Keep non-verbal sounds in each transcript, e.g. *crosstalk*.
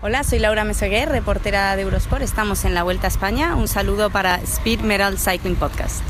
Hola, soy Laura Meseguer, reportera de Eurosport. Estamos en la Vuelta a España. Un saludo para Speed Metal Cycling Podcast.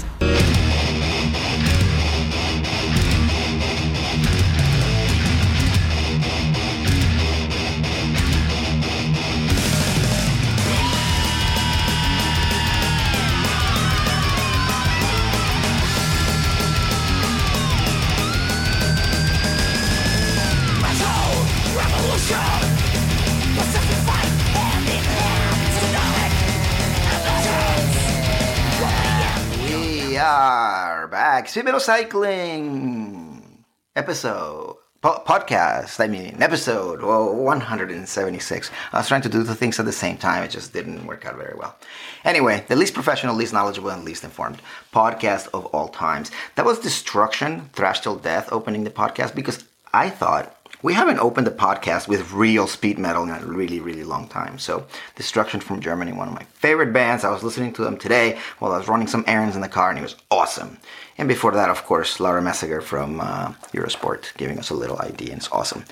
Back. Cycling episode. Po- podcast, I mean, episode well, 176. I was trying to do the things at the same time, it just didn't work out very well. Anyway, the least professional, least knowledgeable, and least informed podcast of all times. That was Destruction, Thrash Till Death, opening the podcast because I thought we haven't opened the podcast with real speed metal in a really, really long time. So, Destruction from Germany, one of my favorite bands. I was listening to them today while I was running some errands in the car, and it was awesome. And before that, of course, Laura Meseguer from uh, Eurosport giving us a little ID, and it's awesome.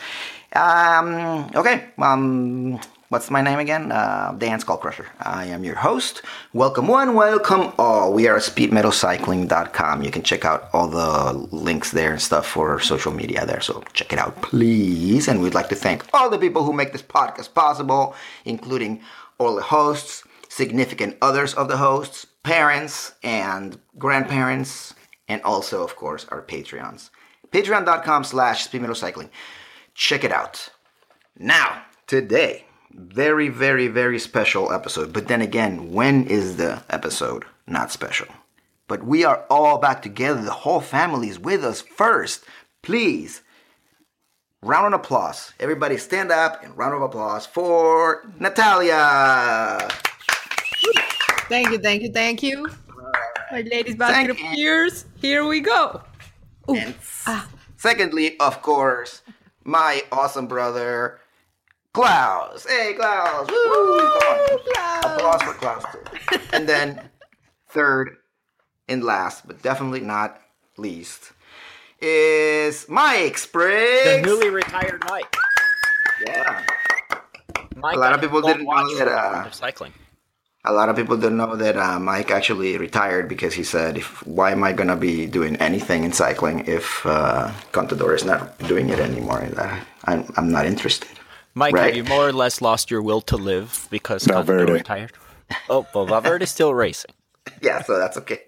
Um, okay, um, What's my name again? Uh, Dan Skullcrusher. I am your host. Welcome one, welcome all. We are at speedmetalcycling.com. You can check out all the links there and stuff for social media there. So check it out, please. And we'd like to thank all the people who make this podcast possible, including all the hosts, significant others of the hosts, parents and grandparents, and also, of course, our Patreons. Patreon.com slash speedmetalcycling. Check it out. Now, today, very, very, very special episode. But then again, when is the episode not special? But we are all back together. The whole family is with us first. Please, round of applause. Everybody stand up and round of applause for Natalia. Thank you, thank you, thank you. My ladies basket of tears. Here we go. Ooh. Ah. secondly, of course, my awesome brother, Klaus. Hey, Klaus. Woo! Come. Klaus. Applause for Klaus, and then third and last, but definitely not least, is Mike Spriggs. The newly retired Mike. Yeah. Mike, a lot of people didn't know that. Uh, cycling. A lot of people didn't know that uh, Mike actually retired because he said, "If why am I gonna be doing anything in cycling if uh, Contador is not doing it anymore? I'm, I'm not interested." Mike, right? have you more or less lost your will to live because Valverde retired? Oh, well, Valverde's still racing. *laughs* Yeah, so that's okay.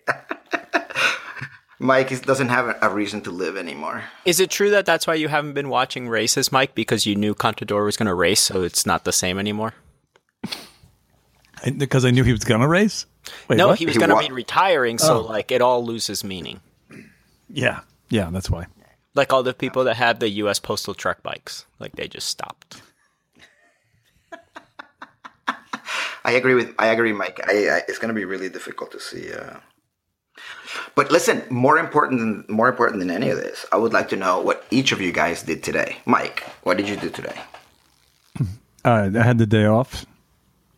*laughs* Mike is, doesn't have a reason to live anymore. Is it true that that's why you haven't been watching races, Mike? Because you knew Contador was going to race, so it's not the same anymore? because I knew he was going to race? Wait, no, what? he was going to be retiring, so oh. like it all loses meaning. Yeah, yeah, that's why. Like all the people that had the U.S. postal Trek bikes, like they just stopped. I agree with I agree, Mike. I, I, it's going to be really difficult to see. Uh... But listen, more important than more important than any of this, I would like to know what each of you guys did today. Mike, what did you do today? *clears throat* Uh, I had the day off.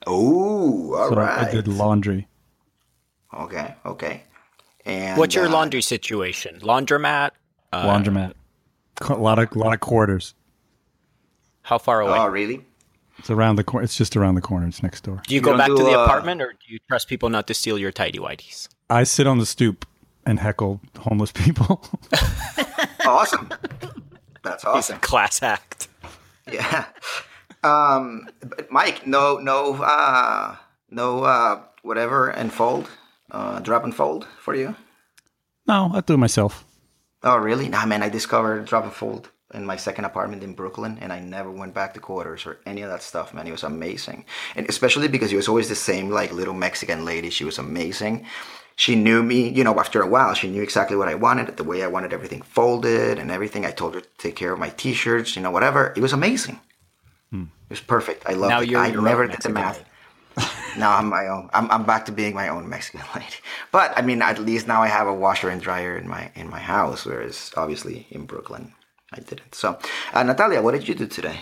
Oh, all so right. I did laundry. Okay, okay. And what's your uh, laundry situation? Laundromat. Uh, Laundromat. A lot of a lot of quarters. How far away? Oh, really? It's around the corner. It's just around the corner. It's next door. Do you, you go back do, to the uh, apartment, or do you trust people not to steal your tidy whities? I sit on the stoop and heckle homeless people. *laughs* awesome. That's awesome. He's a class act. Yeah. Um, Mike, no, no, uh, no, uh, whatever, and fold, uh, drop and fold for you. No, I do it myself. Oh, really? Nah, man, I discovered drop and fold in my second apartment in Brooklyn, and I never went back to quarters or any of that stuff, man. It was amazing, and especially because it was always the same like little Mexican lady. She was amazing. She knew me, you know. After a while, she knew exactly what I wanted, the way I wanted everything folded and everything. I told her to take care of my T-shirts, you know, whatever. It was amazing. Hmm. It was perfect. I loved now it. I never did the math. *laughs* now I'm my own. I'm, I'm back to being my own Mexican *laughs* lady. But I mean, at least now I have a washer and dryer in my in my house, whereas obviously in Brooklyn I didn't. So, uh, Natalia, what did you do today?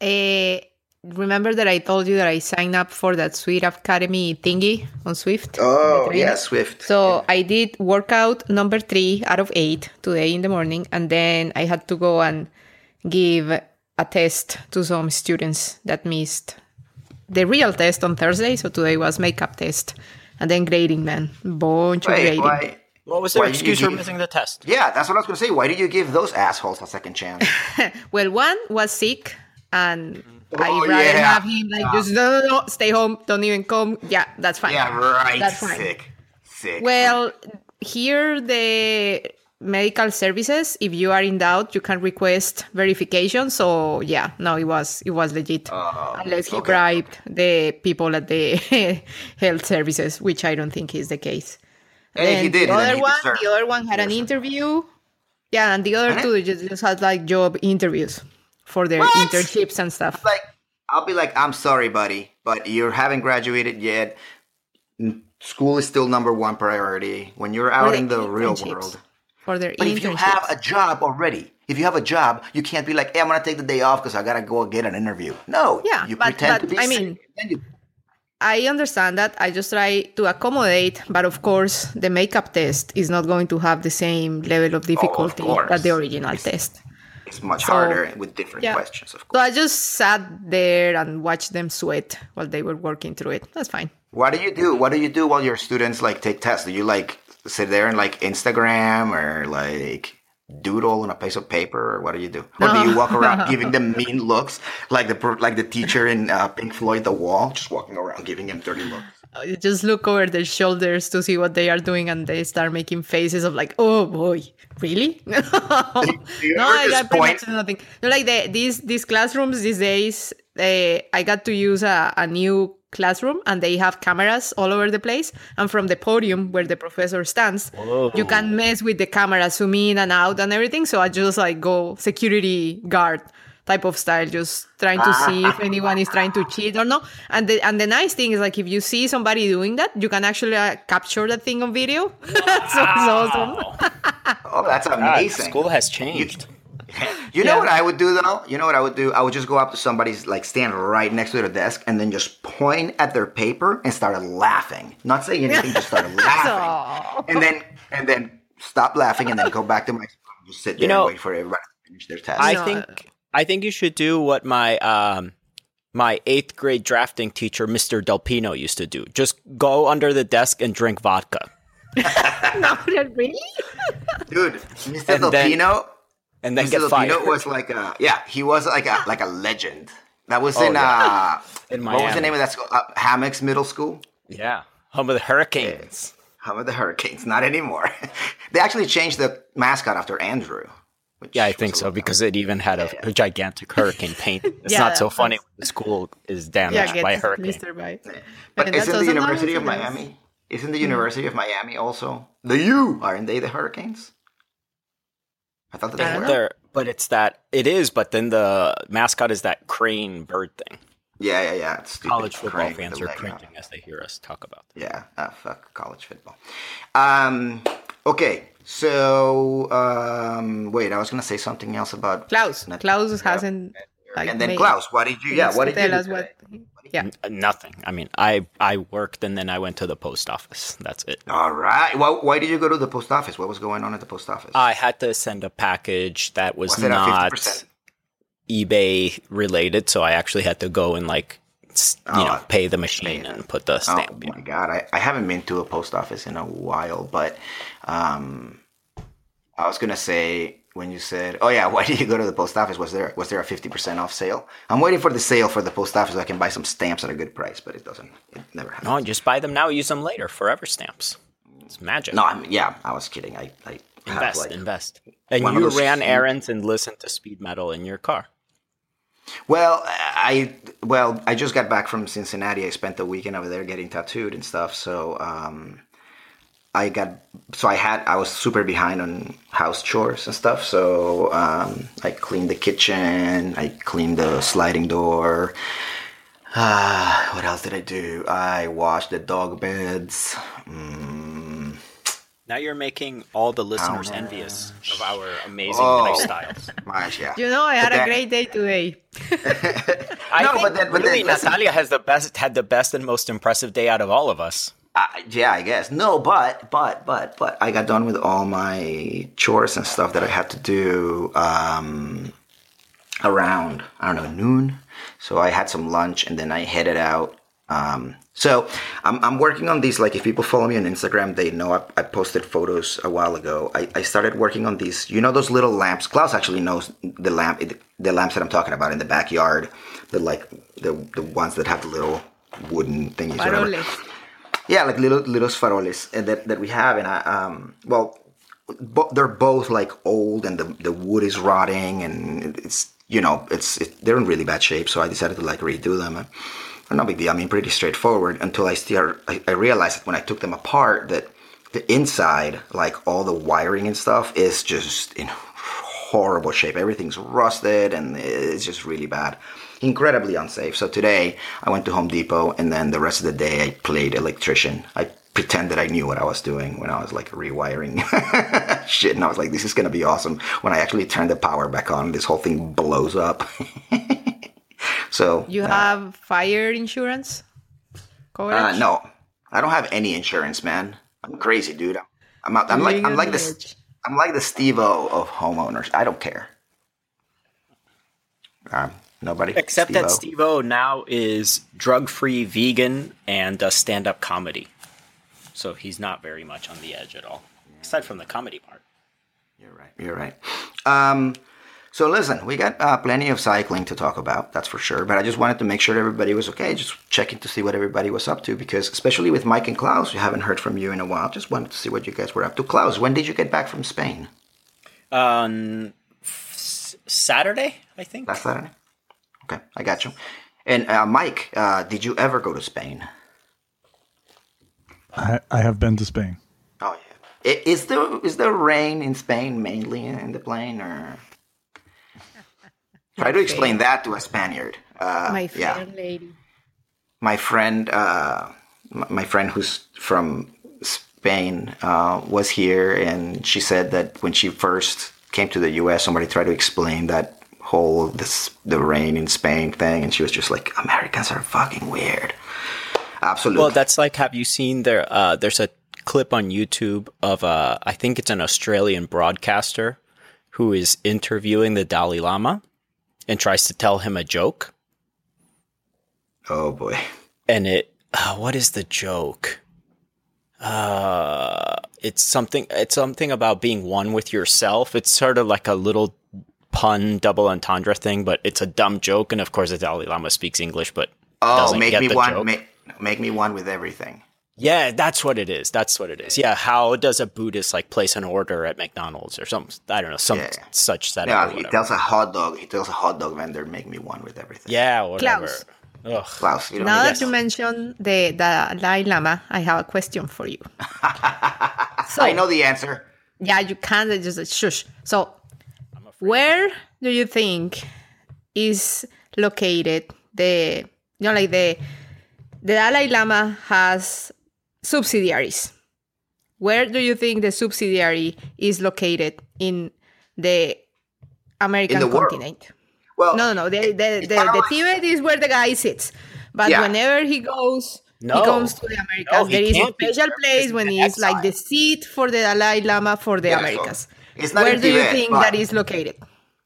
Uh, remember that I told you that I signed up for that Zwift Academy thingy on Zwift? Oh, yeah, Zwift. So yeah. I did workout number three out of eight today in the morning, and then I had to go and give a test to some students that missed the real test on Thursday. So today was makeup test and then grading, man. Bunch of grading. why? What was their Why did you excuse for give- missing the test? Yeah, that's what I was gonna say. Why did you give those assholes a second chance? *laughs* Well, one was sick, and Oh, I'd rather yeah. have him like just no, no, no, stay home, don't even come. Yeah, that's fine. yeah, right. That's fine. Sick. Sick. Well, here the medical services, if you are in doubt, you can request verification. So yeah, no, it was it was legit. Oh, Unless he okay. bribed the people at the *laughs* health services, which I don't think is the case. Hey, he did, The other one, the other one had an interview. Yeah, and the other And it- two just, just had like job interviews for their What? internships and stuff. like I'll be like, I'm sorry, buddy, but you haven't graduated yet. School is still number one priority. When you're out in the real world. For their But if you have a job already, if you have a job, you can't be like, hey, I'm gonna take the day off because I gotta go get an interview. No. Yeah, you but- pretend but, to be I sick, mean- then you- I understand that. I just try to accommodate, but of course, the makeup test is not going to have the same level of difficulty course. that the original test. it's much So, harder with different yeah. questions, of course. So. I just sat there and watched them sweat while they were working through it. That's fine. What do you do? What do you do while your students like take tests? Do you like sit there and like Instagram or like doodle on a piece of paper, or what do you do? Or do you walk around *laughs* giving them mean looks, like the like the teacher in uh, Pink Floyd, The Wall, just walking around giving them dirty looks? You just look over their shoulders to see what they are doing, and they start making faces of like, "Oh boy, really?" *laughs* no, you no, ever I got pretty much nothing. No, like the, these these classrooms these days, uh, I got to use a, a new classroom, and they have cameras all over the place. And from the podium where the professor stands, you can mess with the camera, zoom in and out, and everything. So I just like go security guard type of style, just trying to see if *laughs* anyone is trying to cheat or not. And the and the nice thing is like if you see somebody doing that, you can actually uh, capture that thing on video. *laughs* so it's awesome. *laughs* Oh, that's God, amazing. school has changed. You *laughs* know Yeah. what I would do though? You know what I would do? I would just go up to somebody's like stand right next to their desk and then just point at their paper and start laughing. Not saying anything, just start *laughs* laughing. And then and then stop laughing and then go back to my spot and just sit there You know, and wait for everybody to finish their test. I think I think you should do what my um my eighth grade drafting teacher, Mr. Delpino, used to do. Just go under the desk and drink vodka. *laughs* no, really? Dude, Mr. And then- Delpino, And then Mr. get fired. Delpino was like a yeah, he was like a like a legend. That was Oh, in yeah. uh In what was the name of that school? Uh, Hammocks Middle School. yeah. Home of the Hurricanes. How about the Hurricanes? Not anymore. *laughs* they actually changed the mascot after Andrew. which Yeah, I think so little- because it even had a, a gigantic hurricane paint. *laughs* It's Yeah, not so funny when the school is damaged Yeah, by a hurricane. Mr. Bite. But And isn't the University of. Miami? Isn't the University of Miami also the U? Aren't they the Hurricanes? I thought that they were. but it's that it is. But then the mascot is that crane bird thing. Yeah, yeah, yeah. It's stupid. College football Crank fans are leg out. cringing as they hear us talk about. This. Yeah, ah, fuck college football. Um, okay, so um, wait, I was gonna say something else about Klaus. Not- Klaus hasn't. Like, and then made- Klaus, what did you? Yeah, what to did you tell us what? Today? Yeah. Uh, Nothing. I mean, I I worked and then I went to the post office. That's it. All right. Well, why did you go to the post office? What was going on at the post office? I had to send a package that was, Was not eBay related, so I actually had to go and like you Oh, know pay the machine and put the Oh stamp. you my know. god, I, I haven't been to a post office in a while, but um, I was gonna say when you said, "Oh yeah, *laughs* why did you go to the post office?" Was there was there a fifty percent off sale? I'm waiting for the sale for the post office so I can buy some stamps at a good price, but it doesn't. It never happens. No, just buy them now, use them later. Forever stamps. It's magic. No, I'm, yeah, I was kidding. I, I invest, like- invest. And you ran huge- errands and listened to speed metal in your car. Well, I well, I just got back from Cincinnati. I spent the weekend over there getting tattooed and stuff. So um, I got so I had I was super behind on house chores and stuff. So um, I cleaned the kitchen. I cleaned the sliding door. Uh, what else did I do? I washed the dog beds. Mm, Now you're making all the listeners Ow. envious of our amazing Oh. lifestyles. my, yeah. You know, I had But a great day today. *laughs* I No, think but then- but really listen. Natalia has the best had the best and most impressive day out of all of us. Yeah, I guess. No, but but but but I got done with all my chores and stuff that I had to do. Um, around I don't know noon. So I had some lunch and then I headed out. Um, so I'm, I'm working on these. Like if people follow me on Instagram, they know I, I posted photos a while ago. I, I started working on these. You know those little lamps. Klaus actually knows the lamp, the lamps that I'm talking about in the backyard. The like the the ones that have the little wooden thingies. whatever. Yeah, like little little faroles that, that we have, and I um well, bo- they're both like old, and the the wood is rotting, and it's you know it's it, they're in really bad shape. So I decided to like redo them. And, no big deal. I mean, pretty straightforward. Until I start, I, I realized that when I took them apart, that the inside, like all the wiring and stuff, is just in horrible shape. Everything's rusted, and it's just really bad incredibly unsafe. So today I went to Home Depot and then the rest of the day I played electrician. I pretended I knew what I was doing when I was like rewiring *laughs* shit and I was like this is going to be awesome when I actually turn the power back on this whole thing blows up. *laughs* so You uh, have fire insurance coverage? uh, no. I don't have any insurance, man. I'm crazy, dude. I'm, I'm, out- I'm like I'm like this. I'm like the Steve-O of homeowners. I don't care. Um, nobody Except that Steve-O. Steve O now is drug free, vegan, and does stand up comedy. So he's not very much on the edge at all, aside from the comedy part. You're right. You're right. Um, so listen, we got uh, plenty of cycling to talk about, that's for sure. But I just wanted to make sure everybody was okay. Just checking to see what everybody was up to, because especially with Mike and Klaus, we haven't heard from you in a while. Just wanted to see what you guys were up to. Klaus, when did you get back from Spain? Um, s- Saturday, I think. Last Saturday. Okay, I got you. And uh, Mike, uh, did you ever go to Spain? I, I have been to Spain. Oh yeah. I- Is there is there rain in Spain mainly in the plane, or *laughs* try to explain that to a Spaniard? Uh, My yeah. lady. my friend, uh, my friend who's from Spain, uh, was here, and she said that when she first came to the U.S., somebody tried to explain that whole this the rain in Spain thing, and she was just like, "Americans are fucking weird." Absolutely. Well, that's like, have you seen there? Uh, there's a clip on YouTube of, uh, I think it's an Australian broadcaster who is interviewing the Dalai Lama and tries to tell him a joke. oh boy. And it, uh, what is the joke? Uh, it's something, it's something about being one with yourself. It's sort of like a little pun, double entendre thing, but it's a dumb joke. And of course, the Dalai Lama speaks English, but Oh, doesn't make get me the one. Make, make me one with everything. Yeah, that's what it is. That's what it is. Yeah, how does a Buddhist like place an order at McDonald's or some I don't know, some Yeah. such setup Yeah, he whatever. tells a hot dog. He tells a hot dog vendor, "Make me one with everything." yeah, whatever. Klaus. Ugh. Klaus, you don't Now that to- you mentioned the Dalai Lama, I have a question for you. *laughs* so, I know the answer. yeah, you can't just shush. So, where do you think is located the you know like the the Dalai Lama has subsidiaries? Where do you think the subsidiary is located in the American the world. continent? Well, No, no, no. The, the, It's the, the Tibet is where the guy sits. But Yeah. whenever he goes, No. he comes to the Americas. No, there is a special there place because when he's he's like the seat for the Dalai Lama for the Yeah, so Americas. It's not Where in do you think but- that is located?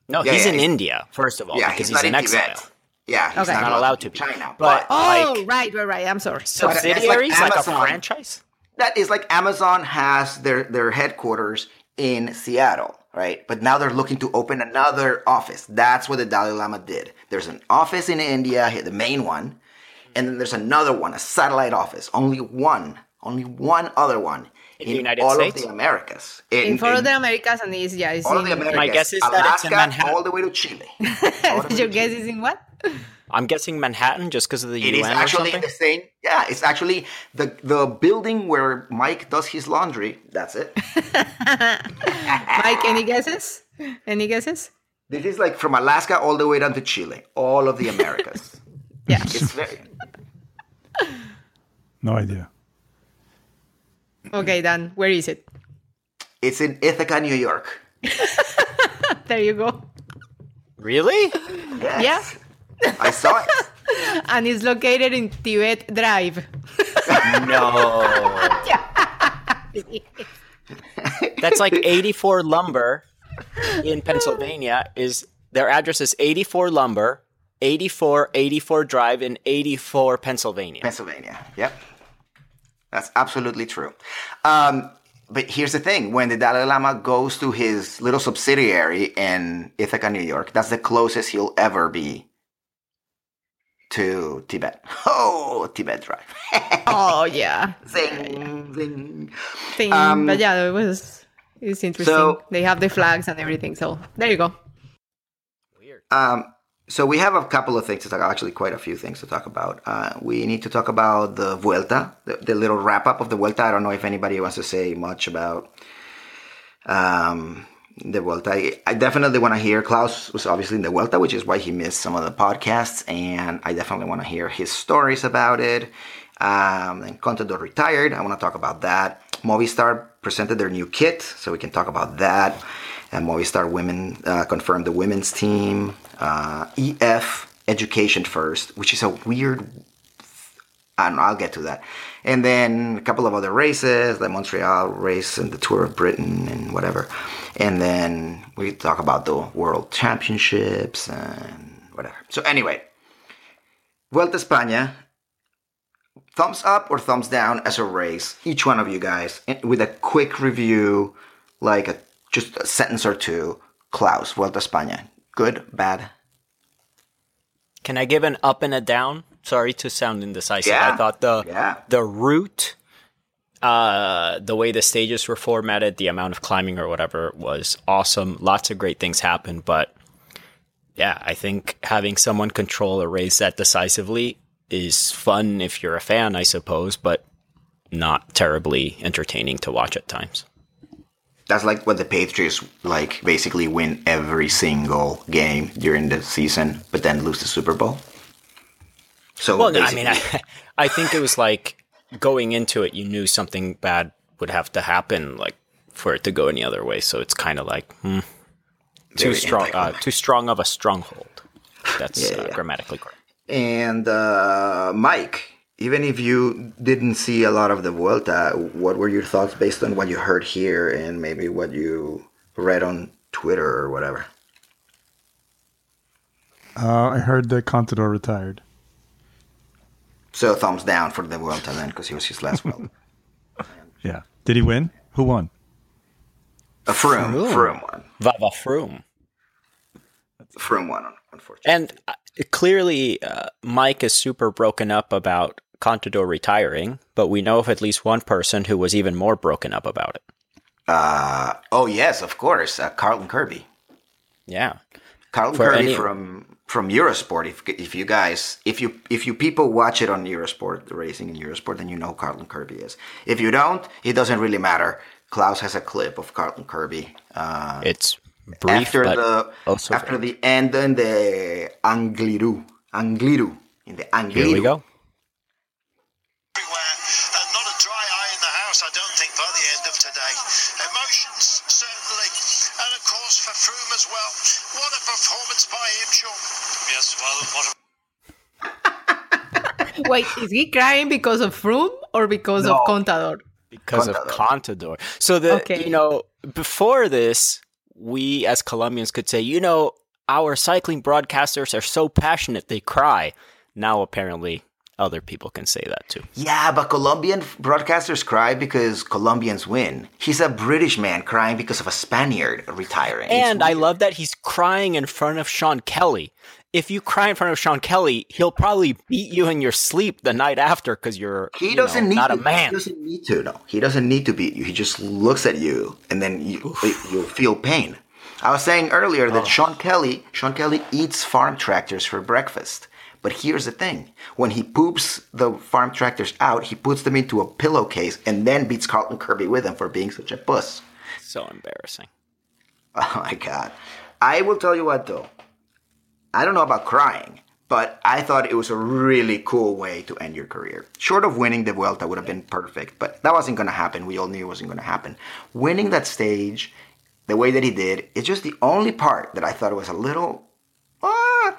No, Yeah, he's yeah, in he- India first of all yeah, because he's, he's, not in in exile. Tibet. Yeah, he's Okay. not, Not allowed to be. China, But- but Oh, Like- right, right, right. I'm sorry. So- that's like Subsidiaries like, a franchise? that is like Amazon has their their headquarters in Seattle, right? But now they're looking to open another office. That's what the Dalai Lama did. There's an office in India, the main one, and then there's another one, a satellite office. Only one, only one other one In the United all States? of the Americas. in for the Americas and is yeah, it's all of the Americas. My guess is that it's in Alaska, Manhattan. all the way to Chile. *laughs* All the way your guess Chile. is in what? I'm guessing Manhattan just because of the It is UN or actually something. the same. Yeah, it's actually the the building where Mike does his laundry. That's it. *laughs* Mike, any guesses? Any guesses? this is like from Alaska all the way down to Chile. All of the Americas. *laughs* Yeah. it's very. No idea. Okay, Dan, where is it? It's in Ithaca, New York. *laughs* There you go. Really? Yes. I saw it. *laughs* And it's located in Tibet Drive. *laughs* no. That's like 84 lumber in Pennsylvania is their address is 84 Lumber, 84 84 Drive in 84 Pennsylvania. Pennsylvania. Yep. That's absolutely true. Um, but here's the thing when the Dalai Lama goes to his little subsidiary in Ithaca, New York, that's the closest he'll ever be to Tibet. *laughs* Oh, Tibet Drive. *laughs* Oh yeah. zing, zing. Thing. Um, but yeah, it was it's interesting. so- they have the flags and everything. So there you go. Weird. Um, so we have a couple of things to talk. Actually, quite a few things to talk about. Uh, we need to talk about the Vuelta, the, the little wrap up of the Vuelta. I don't know if anybody wants to say much about um, the Vuelta. I, I definitely want to hear. Klaus was obviously in the Vuelta, which is why he missed some of the podcasts, and I definitely want to hear his stories about it. Um, and Contador retired. I want to talk about that. Movistar presented their new kit, so we can talk about that. And Movistar Women uh, confirmed the women's team. Uh, EF Education First, which is a weird I don't know, I'll get to that. And then a couple of other races, the Montreal race and the Tour of Britain and whatever. And then we talk about the World Championships and whatever. So anyway, Vuelta España, thumbs up or thumbs down as a race, each one of you guys, with a quick review, like a, just a sentence or two. Klaus, Vuelta España, good, bad? Can I give an up and a down? Sorry to sound indecisive. Yeah. I thought the Yeah. the route, uh, the way the stages were formatted, the amount of climbing or whatever was awesome. Lots of great things happened, but yeah, I think having someone control a race that decisively is fun if you're a fan, I suppose, but not terribly entertaining to watch at times. That's like what the Patriots like basically win every single game during the season, but then lose the Super Bowl. So Well, no, I mean, I, *laughs* I think it was like going into it, you knew something bad would have to happen, like for it to go any other way. So it's kind of like hmm, too strong, uh, too strong of a stronghold. That's Yeah, uh, yeah. grammatically correct. and uh, Mike, even if you didn't see a lot of the Vuelta, what were your thoughts based on what you heard here and maybe what you read on Twitter or whatever? Uh, I heard that Contador retired. So thumbs down for the Vuelta then, because he was his last Vuelta. *laughs* Yeah. Did he win? Who won? A Froome, Froome. Froome one, Vava Froome. Froome one, unfortunately. And uh, clearly, uh, Mike is super broken up about Contador retiring, but we know of at least one person who was even more broken up about it. Uh, oh yes, of course, uh, Carlton Kirby. Yeah. Carlton For Kirby any- from from Eurosport. If if you guys, if you if you people watch it on Eurosport, the racing in Eurosport, then you know who Carlton Kirby is. If you don't, it doesn't really matter. Klaus has a clip of Carlton Kirby. Uh, It's brief, after the also after very- the end in the Angliru, Angliru in the Angliru. Here we go. Eye in the house, I don't think, by the end of today. Emotions, certainly. And of course, for Froome as well. What a performance by him, Sean. Yes, well, what a *laughs* Wait, is he crying because of Froome or because of Contador? because of Contador. So the Okay. you know before this, we as Colombians could say, you know, our cycling broadcasters are so passionate they cry. Now apparently other people can say that too. Yeah, but Colombian broadcasters cry because Colombians win. He's a British man crying because of a Spaniard retiring. And I love that he's crying in front of Sean Kelly. If you cry in front of Sean Kelly, he'll probably beat you in your sleep the night after because you're He you doesn't know, need not to, a man. He doesn't need to. No, he doesn't need to beat you. He just looks at you, and then you you'll feel pain. I was saying earlier Oh. that Sean Kelly, Sean Kelly eats farm tractors for breakfast. But here's the thing: when he poops the farm tractors out, he puts them into a pillowcase and then beats Carlton Kirby with them for being such a puss. So embarrassing. *laughs* Oh my god! I will tell you what though. I don't know about crying, but I thought it was a really cool way to end your career. Short of winning the Vuelta would have been perfect, but that wasn't going to happen. We all knew it wasn't going to happen. Winning that stage, the way that he did, is just the only part that I thought was a little, ah,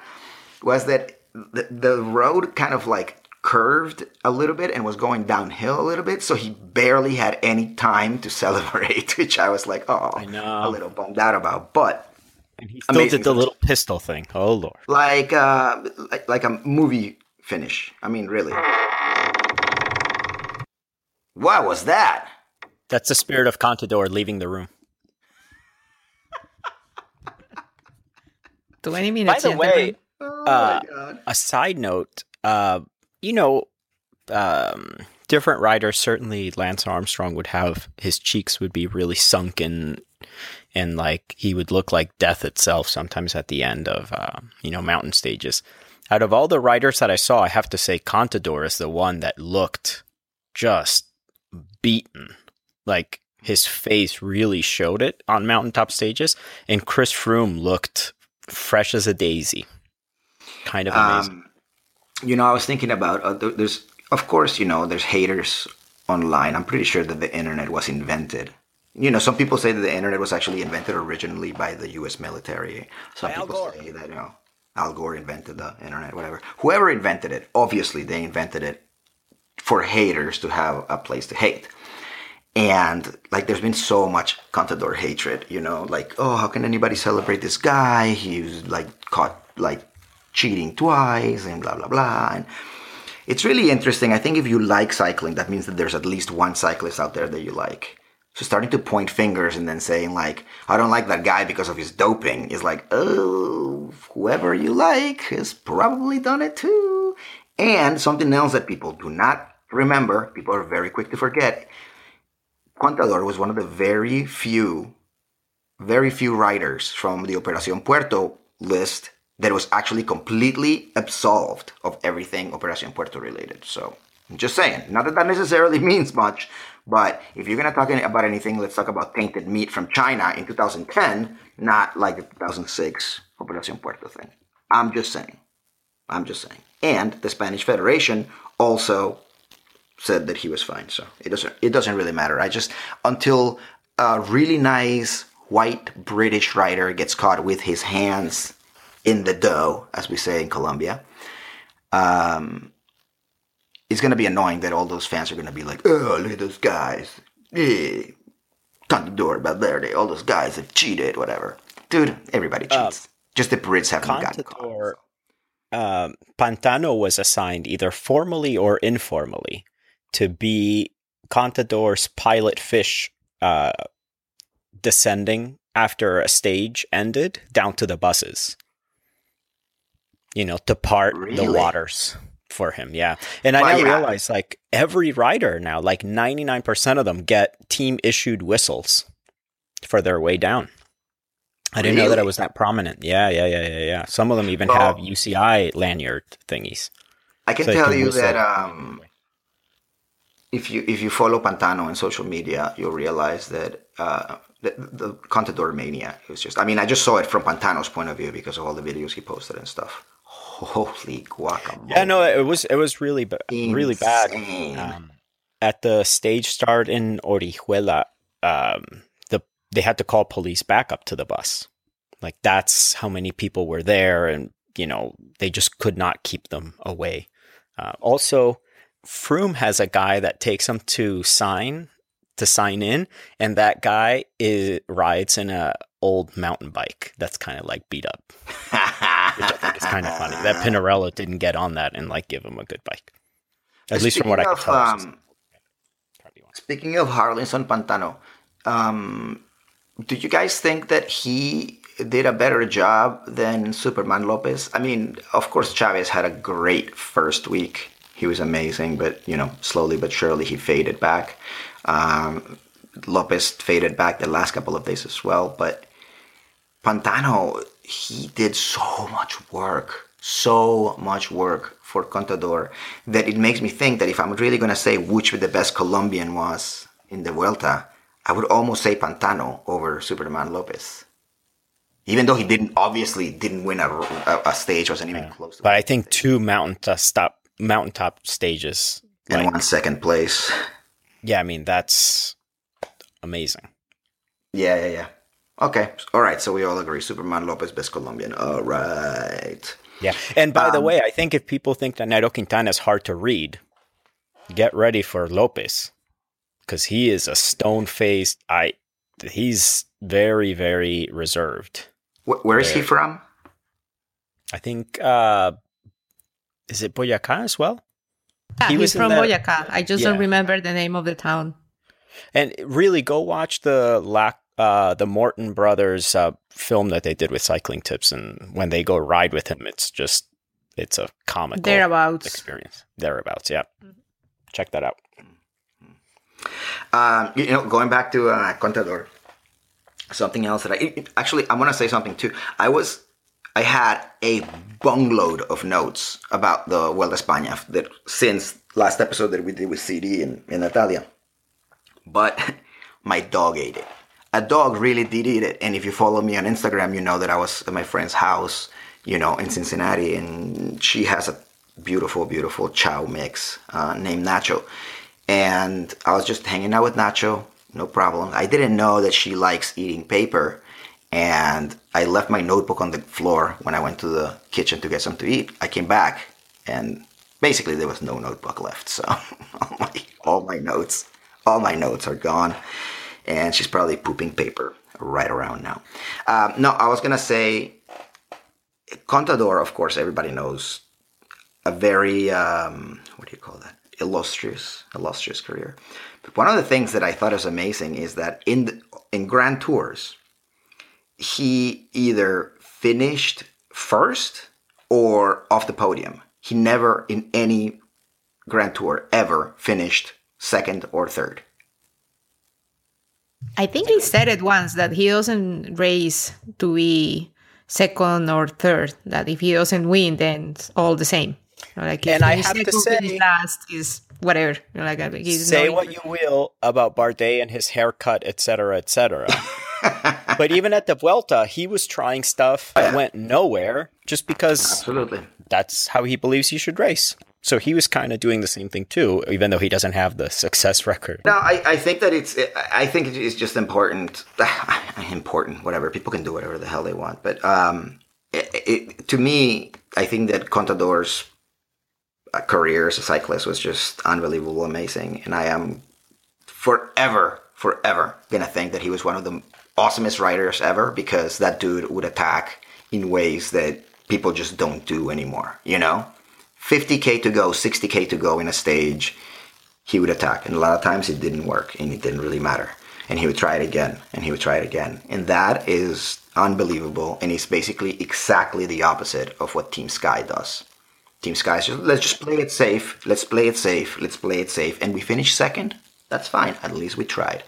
was that the, the road kind of like curved a little bit and was going downhill a little bit, so he barely had any time to celebrate, *laughs* which I was like, oh, I know. a little bummed out about. But And he still did the little pistol thing. Oh lord. like uh like, like a movie finish. I mean, really. What was that? That's the spirit of Contador leaving the room. 20 By minutes. the gentlemen. way, Oh Uh, god. a side note, uh, you know, um, different riders, certainly Lance Armstrong would have his cheeks would be really sunken and like he would look like death itself sometimes at the end of, uh, you know, mountain stages. Out of all the riders that I saw, I have to say Contador is the one that looked just beaten. Like his face really showed it on mountaintop stages. And Chris Froome looked fresh as a daisy. Kind of amazing. Um, you know, I was thinking about uh, there's, of course, you know, there's haters online. I'm pretty sure that the internet was invented. You know, some people say that the internet was actually invented originally by the U.S. military. Some By Al people Gore. say that you know Al Gore invented the internet, whatever. Whoever invented it, obviously they invented it for haters to have a place to hate. And like, there's been so much Contador hatred, you know, like, oh, how can anybody celebrate this guy? He was like caught like cheating twice and blah, blah, blah. And it's really interesting. I think if you like cycling, that means that there's at least one cyclist out there that you like. So starting to point fingers and then saying like, I don't like that guy because of his doping is like, oh, whoever you like has probably done it too. And something else that people do not remember, people are very quick to forget. Contador was one of the very few, very few riders from the Operación Puerto list that was actually completely absolved of everything Operación Puerto related. So I'm just saying, not that that necessarily *laughs* means much, but if you're gonna talk about anything, let's talk about tainted meat from China in 2010, not like the 2006 Operación Puerto thing. I'm just saying. I'm just saying. And the Spanish Federation also said that he was fine. So it doesn't it doesn't really matter. I just until a really nice white British rider gets caught with his hands in the dough, as we say in Colombia, um, it's gonna be annoying that all those fans are gonna be like, oh look at those guys. Yeah. Contador, Valverde, all those guys have cheated, whatever. Dude, everybody cheats. Just the Brits haven't gotten caught. Contador, um, Pantano was assigned either formally or informally to be Contador's pilot fish uh, descending after a stage ended down to the buses. You know, to part the waters for him. Yeah. And I Well, now yeah. realize like every rider now, like 99% of them get team issued whistles for their way down. I didn't know that it was that prominent. Yeah, yeah, yeah, yeah, yeah. Some of them even Well- have UCI lanyard thingies. I can So tell can you that um, if you if you follow Pantano on social media, you'll realize that uh, the, the Contador mania is just. I mean, I just saw it from Pantano's point of view because of all the videos he posted and stuff. Holy guacamole! Yeah, no, it was it was really ba- really bad. Um, at the stage start in Orihuela, um, the they had to call police back up to the bus. Like that's how many people were there, and you know they just could not keep them away. Uh, also, Froome has a guy that takes him to sign to sign in, and that guy is rides in a old mountain bike that's kind of like beat up, *laughs* which I think is kind of funny. That Pinarello didn't get on that and like give him a good bike. At least from what I Speaking could tell. um, Speaking of Jarlinson Pantano, um, do you guys think that he did a better job than Superman Lopez? I mean, of course, Chaves had a great first week. He was amazing, but you know, slowly but surely he faded back. Um, Lopez faded back the last couple of days as well, but Pantano, he did so much work, so much work for Contador that it makes me think that if I'm really going to say which the best Colombian was in the Vuelta, I would almost say Pantano over Superman Lopez. Even though he didn't, obviously didn't win a, a, a stage, wasn't even close to But I think two mountain stop mountaintop stages. and Like, one second place. yeah, I mean that's amazing. Yeah, yeah, yeah. Okay, all right. So we all agree, Superman Lopez, best Colombian. All right. Yeah, and by the Um, way, I think if people think that Nairo Quintana is hard to read, get ready for Lopez because he is a stone faced. I he's very very reserved. Wh- where is he from? I think uh, is it Boyacá as well? Yeah, He he's was in from that- Boyacá. I just Yeah. don't remember the name of the town. And really, go watch the lac- uh, the Morton brothers uh, film that they did with cycling tips, and when they go ride with him, it's just it's a comical Thereabouts. experience. Thereabouts, yeah. Check that out. Um, you know, going back to uh, Contador, something else that I it- it- actually I want to say something too. I was I had a bungload of notes about the Vuelta a España that since last episode that we did with CD and, and Natalia, but *laughs* my dog ate it. A dog really did eat it, and if you follow me on Instagram, you know that I was at my friend's house, you know, in Cincinnati, and she has a beautiful, beautiful chow mix uh, named Nacho. And I was just hanging out with Nacho, no problem. I didn't know that she likes eating paper. And I left my notebook on the floor when I went to the kitchen to get something to eat. I came back and basically there was no notebook left. So *laughs* all my, all my notes, all my notes are gone. And she's probably pooping paper right around now. Um, no, I was to say Contador, of course, everybody knows. A very um, what do you call that? Illustrious illustrious career. But one of the things that i thought was amazing is that in the, in grand tours he either finished first or off the podium. He never in any grand tour ever finished second or third I think he said it once that he doesn't race to be second or third. That if he doesn't win, then it's all the same. You know, like And I have to say- last is whatever. You know, like he's Say no what you will about Bardet and his haircut, etc., etc. *laughs* but even at the Vuelta, he was trying stuff that went nowhere just because absolutely that's how he believes he should race. So he was kind of doing the same thing too, even though he doesn't have the success record. No, I, I think that it's I think it is just important. *sighs* important, whatever. People can do whatever the hell they want, but um, it, it, to me, I think that Contador's uh, career as a cyclist was just unbelievable, amazing, and I am forever, forever gonna think that he was one of the awesomest riders ever because that dude would attack in ways that people just don't do anymore. You know, 50k to go, 60k to go in a stage he would attack. And a lot of times it didn't work and it didn't really matter. And he would try it again and he would try it again. And that is unbelievable. And it's basically exactly the opposite of what Team Sky does. Team Sky is just, let's just play it safe. Let's play it safe. Let's play it safe. And we finish second. That's fine. At least we tried.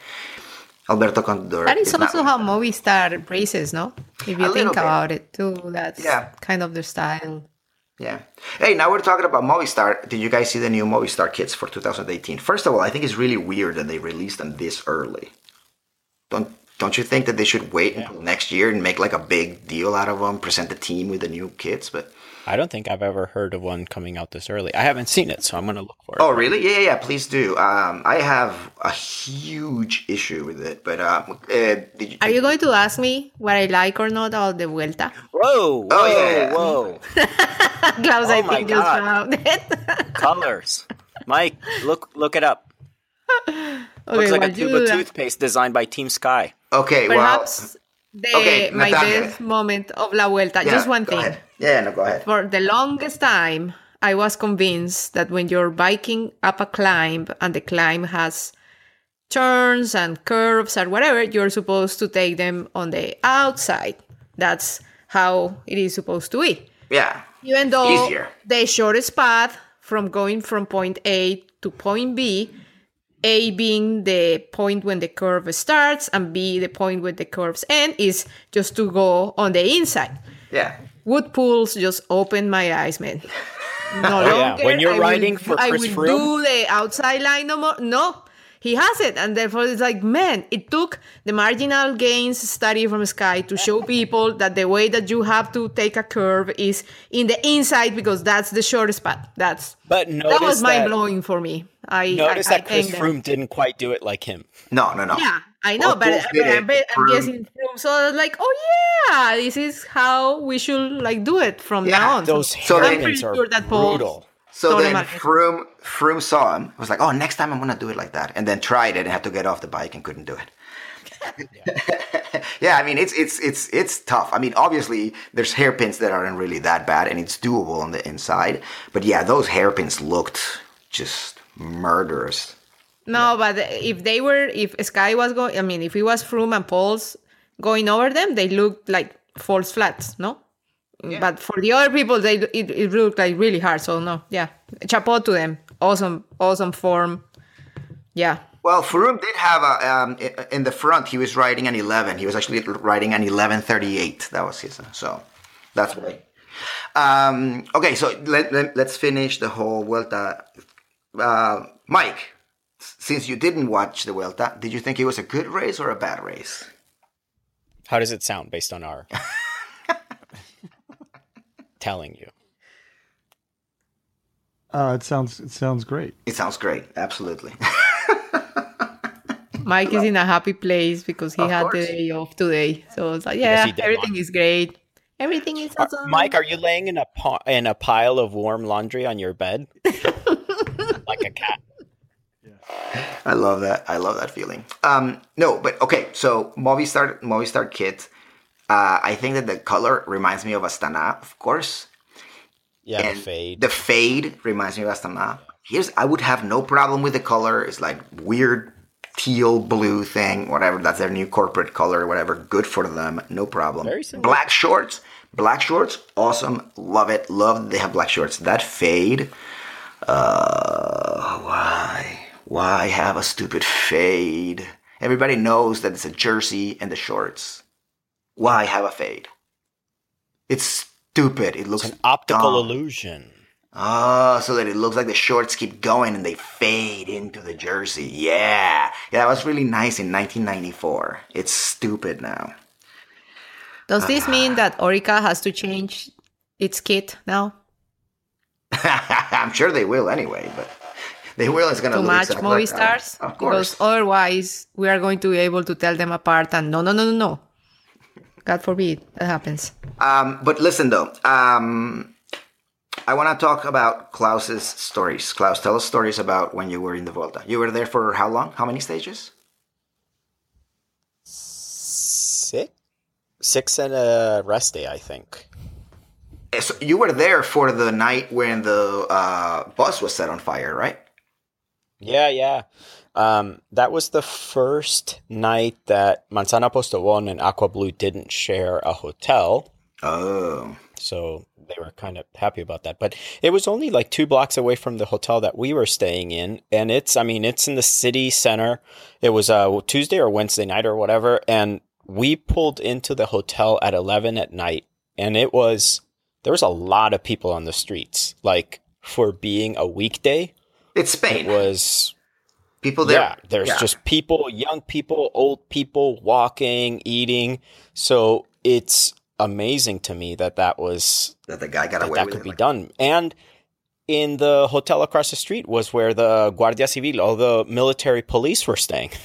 Alberto Contador. That is not also how. Movistar races, no? If you think bit. about it too, that's Yeah. kind of their style. Yeah. Hey, now we're talking about Movistar. Did you guys see the new Movistar kits for 2018? First of all, I think it's really weird that they released them this early. Don't don't you think that they should wait until next year and make like a big deal out of them, present the team with the new kits? But I don't think I've ever heard of one coming out this early. I haven't seen it, so I'm going to look for it. oh, really? Yeah, yeah, yeah. Please do. Um, I have a huge issue with it. But uh, uh, did you, Are you going to ask me what I like or not about the Vuelta? Whoa! Whoa! Oh, yeah. Whoa! *laughs* Klaus, Oh my think just God. found it. *laughs* Colors, Mike, look look it up. *laughs* okay, Looks like a tube of toothpaste designed by Team Sky. Okay, Perhaps the, Okay, my best moment of La Vuelta. yeah, just one thing. ahead. Yeah, no, go ahead. For the longest time, I was convinced that when you're biking up a climb and the climb has turns and curves or whatever, you're supposed to take them on the outside. That's how it is supposed to be. Yeah. Even though Easier. the shortest path from going from point A to point B, A being the point when the curve starts and B the point where the curves end, is just to go on the inside. Yeah. Wout Poels just opened my eyes, man. *laughs* No Oh, yeah. longer. When you're I will- riding for I will Froome? do the outside line no more. No, he has it, and therefore it's like, man, it took the marginal gains study from Sky to show people that the way that you have to take a curve is in the inside because that's the shortest path. That's But no that was mind blowing for me. I notice I, I that Chris thank. Froome didn't quite do it like him. No, no, no. Yeah, I know, Both but, Bulls but did I'm, I'm guessing Froome. So I was like, oh yeah, this is how we should like do it from Yeah, now on. Those So I'm pretty are sure that Paul- brutal. So then. Froome, Froome saw him. Was like, oh, next time I'm gonna do it like that, and then tried it and had to get off the bike and couldn't do it. *laughs* *laughs* yeah, I mean it's it's it's it's tough. I mean, obviously there's hairpins that aren't really that bad, and it's doable on the inside. But yeah, those hairpins looked just murderous. No, but if they were, if Sky was going, I mean, if it was Froome and Poels going over them, they looked like false flats, no? But for the other people, they it, it looked like really hard. So no, yeah, chapeau to them. Awesome, awesome form. Yeah, Well, Froome did have a um, in the front. He was riding an 11. He was actually riding an 1138. That was his. So that's why. Um, okay, so let, let, us finish the whole Vuelta. Uh, Mike, since you didn't watch the Vuelta, did you think it was a good race or a bad race? How does it sound based on our *laughs* telling you? Uh, it sounds it sounds great. It sounds great. Absolutely. *laughs* Mike is in a happy place because he Of had course. the day off today. So it's like, yeah, everything laundry. is great. Everything is Are- awesome. Mike, are you laying in a pa- in a pile of warm laundry on your bed, *laughs* like a cat? Yeah. I love that. I love that feeling. Um, no, but okay. So Movistar, Movistar Kit. Uh, I think that the color reminds me of Astana, of course. Yeah, the fade. The fade reminds me of Astana. Here's I would have no problem with the color. It's like weird teal blue thing, whatever. That's their new corporate color, whatever. Good for them, no problem. Very simple. Black shorts, black shorts, awesome. Love it. Love that they have black shorts. That fade. Uh, why? Why have a stupid fade? Everybody knows that it's a jersey and the shorts. Why have a fade? It's stupid. It looks like An optical dumb. illusion. Oh, so that it looks like the shorts keep going and they fade into the jersey. Yeah. Yeah, that was really nice in 1994. It's stupid now. Does this ah. mean that Orica has to change its kit now *laughs* I'm sure they will anyway, but they will. It's going to look match exactly like that. Movistars? Of course. Because otherwise, we are going to be able to tell them apart. And no, no, no, no, no. God forbid that happens. Um, but listen though, um, I want to talk about Klaus's stories. Klaus, tell us stories about when you were in the Vuelta. You were there for how long? How many stages? Six, six and a rest day, I think. Eh, So you were there for the night when the uh, bus was set on fire, right? Yeah, yeah. Um, that was the first night that Manzana Postobon and Aqua Blue didn't share a hotel. Oh. So they were kind of happy about that. But it was only like two blocks away from the hotel that we were staying in. And it's, I mean, it's in the city center. It was a Tuesday or Wednesday night or whatever. And we pulled into the hotel at 11 at night. And it was, there was a lot of people on the streets. Like for being a weekday, It's Spain. it was People there. yeah, there's yeah. just people, young people, old people walking, eating. So it's amazing to me that that was that the guy got that, away that with could it. be like- done. And in the hotel across the street was where the Guardia Civil, all the military police were staying. *laughs*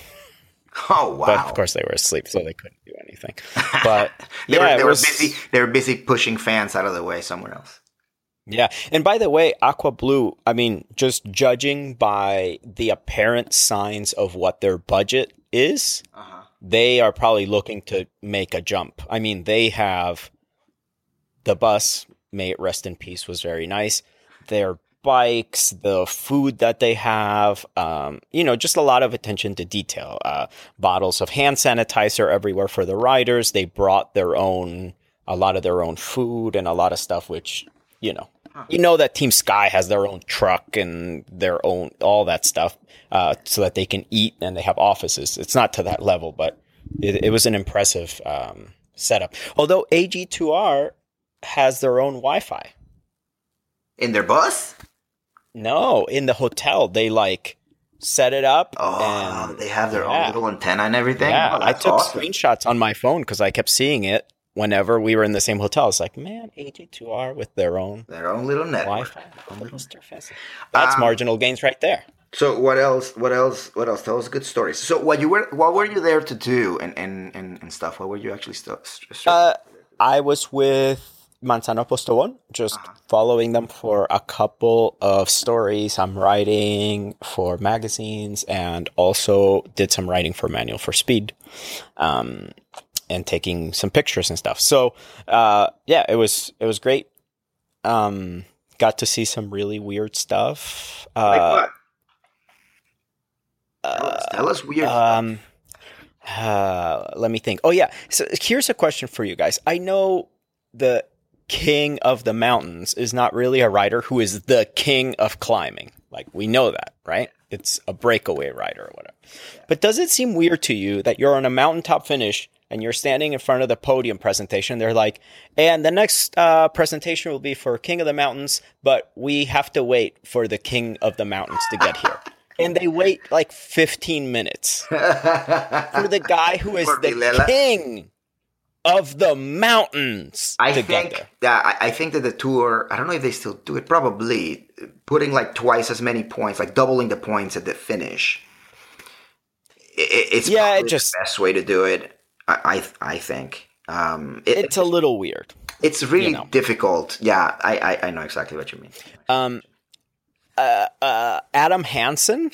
Oh wow! But of course they were asleep, so they couldn't do anything. *laughs* But they yeah, were, they were was- busy. They were busy pushing fans out of the way somewhere else. Yeah. And by the way, Aqua Blue, I mean, just judging by the apparent signs of what their budget is, Uh-huh. they are probably looking to make a jump. I mean, they have the bus, may it rest in peace, was very nice. Their bikes, the food that they have, um, you know, just a lot of attention to detail. Uh, bottles of hand sanitizer everywhere for the riders. They brought their own, a lot of their own food and a lot of stuff, which, you know, you know that Team Sky has their own truck and their own all that stuff, uh, so that they can eat and they have offices. It's not to that level, but it, it was an impressive um, setup. Although AG2R has their own Wi-Fi. In their bus? No, in the hotel they like set it up. Oh, and they have their yeah. own little antenna and everything. Yeah, Oh, I took awesome. screenshots on my phone because I kept seeing it whenever we were in the same hotel. It's like, man, AG2R with their own Their own little network. Wi-Fi. Little. That's Um, marginal gains right there. So what else? What else? What else? Tell us good stories. So what you were? What were you there to do and and and, and stuff? What were you actually still? Uh, I was with Manzana Postobon, just following them for a couple of stories I'm writing for magazines and also did some writing for Manual for Speed. Um, and taking some pictures and stuff. So, uh, yeah, it was, it was great. Um, got to see some really weird stuff. Like Uh, what? Tell us- Tell us weird. stuff. um, uh, let me think. Oh yeah. So here's a question for you guys. I know the king of the mountains is not really a rider who is the king of climbing. Like we know that, right? It's a breakaway rider or whatever. But does it seem weird to you that you're on a mountaintop finish and you're standing in front of the podium presentation? They're like, and the next uh, presentation will be for King of the Mountains, but we have to wait for the King of the Mountains to get here. *laughs* and they wait like 15 minutes *laughs* for the guy who is the king of the mountains I to get think there. that I, think that the tour. I don't know if they still do it. Probably putting like twice as many points, like doubling the points at the finish. It's Yeah, it just- the best way to do it. I I, I think. Um, it, It's a little weird. it's really know. difficult. Yeah, I, I I know exactly what you mean. Um, uh, uh, Adam Hansen,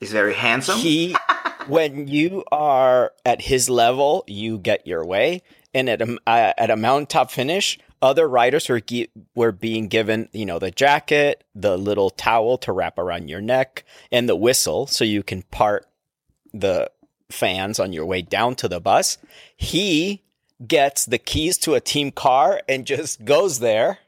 is very handsome. he, *laughs* when you are at his level, you get your way. And at a, uh, at a mountaintop finish, other riders were gi- were being given, you know, the jacket, the little towel to wrap around your neck, and the whistle so you can part the fans on your way down to the bus. He gets the keys to a team car and just *laughs* goes there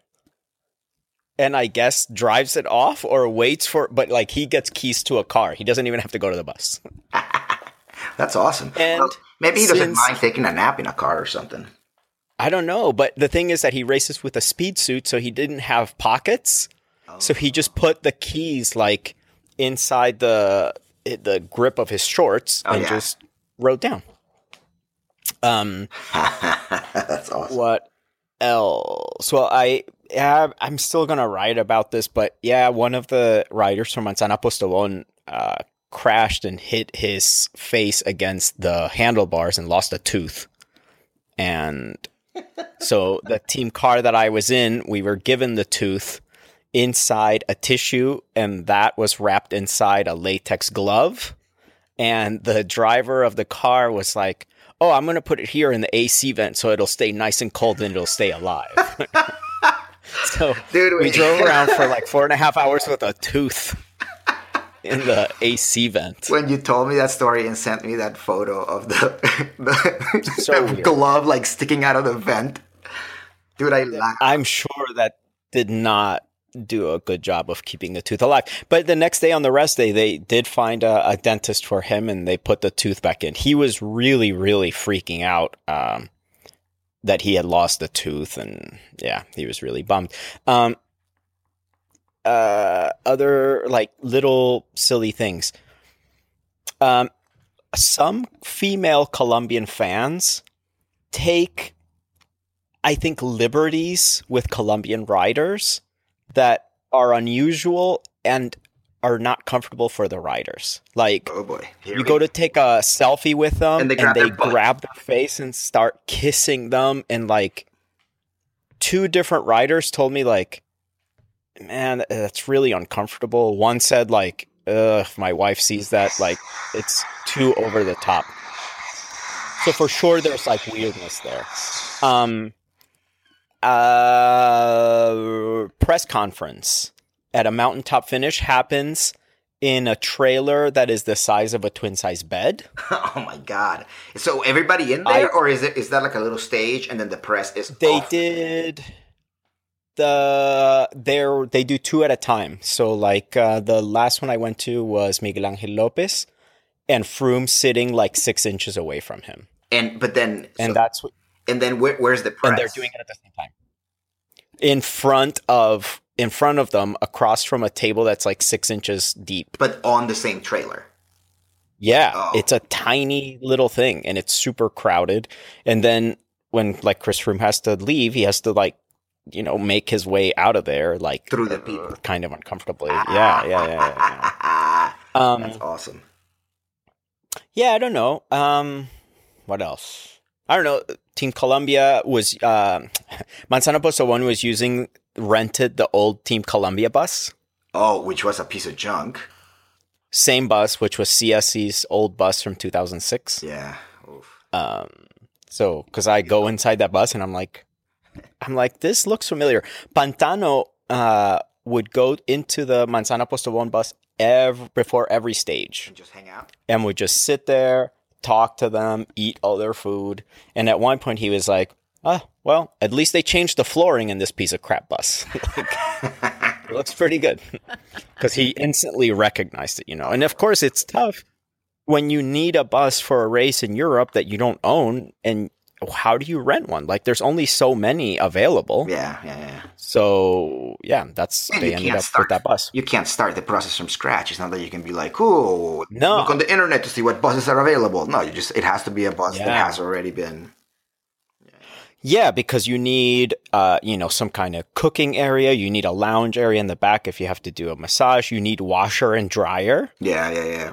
and I guess drives it off or waits for but like he gets keys to a car. He doesn't even have to go to the bus. *laughs* That's awesome. And Well, maybe he doesn't since- mind taking a nap in a car or something. I don't know, but the thing is that he races with a speed suit so he didn't have pockets. So he oh. just put the keys like inside the the grip of his shorts Oh, and yeah. just rode down. Um *laughs* That's awesome. what else? Well, I yeah, I'm still gonna write about this, but yeah, one of the riders from Manzana Postobon uh, crashed and hit his face against the handlebars and lost a tooth. And so the team car that I was in, we were given the tooth inside a tissue, and that was wrapped inside a latex glove. And the driver of the car was like, "Oh, I'm gonna put it here in the AC vent so it'll stay nice and cold and it'll stay alive." *laughs* so Dude, we wait. drove around for *laughs* like four and a half hours with a tooth in the AC vent. when you told me that story and sent me that photo of the, *laughs* the, So the glove like sticking out of the vent, dude, I laughed. I'm sure that did not do a good job of keeping the tooth alive. But the next day on the rest day, they did find a, a dentist for him and they put the tooth back in. He was really, really freaking out um, that he had lost the tooth. And yeah, he was really bummed. Um, uh, other like little silly things. Um, some female Colombian fans take I think liberties with Colombian riders that are unusual and are not comfortable for the riders. Like Oh boy. Here you go to take a selfie with them And and they they, grab their grab their face and start kissing them and like two different riders told me like man that's really uncomfortable. One said like ugh if my wife sees that like it's too over the top. So for sure there's like weirdness there. Um uh press conference at a mountaintop finish happens in a trailer that is the size of a twin size bed. *laughs* oh my god. So everybody in there, I- or is it is that like a little stage and then the press is? They off? did the there they do two at a time. So like uh, the last one I went to was Miguel Angel Lopez and Froome sitting like six inches away from him. and but then And so- that's what and then where, where's the press? and they're doing it at the same time in front of in front of them across from a table that's like six inches deep but on the same trailer. yeah Oh. it's a tiny little thing and it's super crowded and then when like chris Froome has to leave he has to like you know make his way out of there like Through the people. kind of uncomfortably yeah yeah yeah, yeah, yeah. *laughs* um That's awesome. yeah i don't know um what else I don't know. Team Columbia was uh, *laughs* Manzana Postobon was using rented the old Team Columbia bus, Oh, which was a piece of junk. same bus, which was CSC's old bus from 2006. Yeah. Oof. Um, so because I go inside that bus and I'm like, *laughs* I'm like, this looks familiar. Pantano uh, would go into the Manzana Postobon bus every, before every stage And just hang out. and would just sit there, talk to them, eat all their food. And at one point, he was like, "Ah, well, at least they changed the flooring in this piece of crap bus. *laughs* It looks pretty good." *laughs* Because he instantly recognized it, you know. And of course, it's tough when you need a bus for a race in Europe that you don't own, and how do you rent one? Like, there's only so many available. Yeah, yeah, yeah. So yeah, that's And they ended up start with that bus. You can't start the process from scratch. It's not that you can be like, "Oh, No. look on the internet to see what buses are available." No, you just it has to be a bus that has already been. Yeah, because you need, uh, you know, some kind of cooking area. You need a lounge area in the back if you have to do a massage. You need washer and dryer Yeah, yeah, yeah.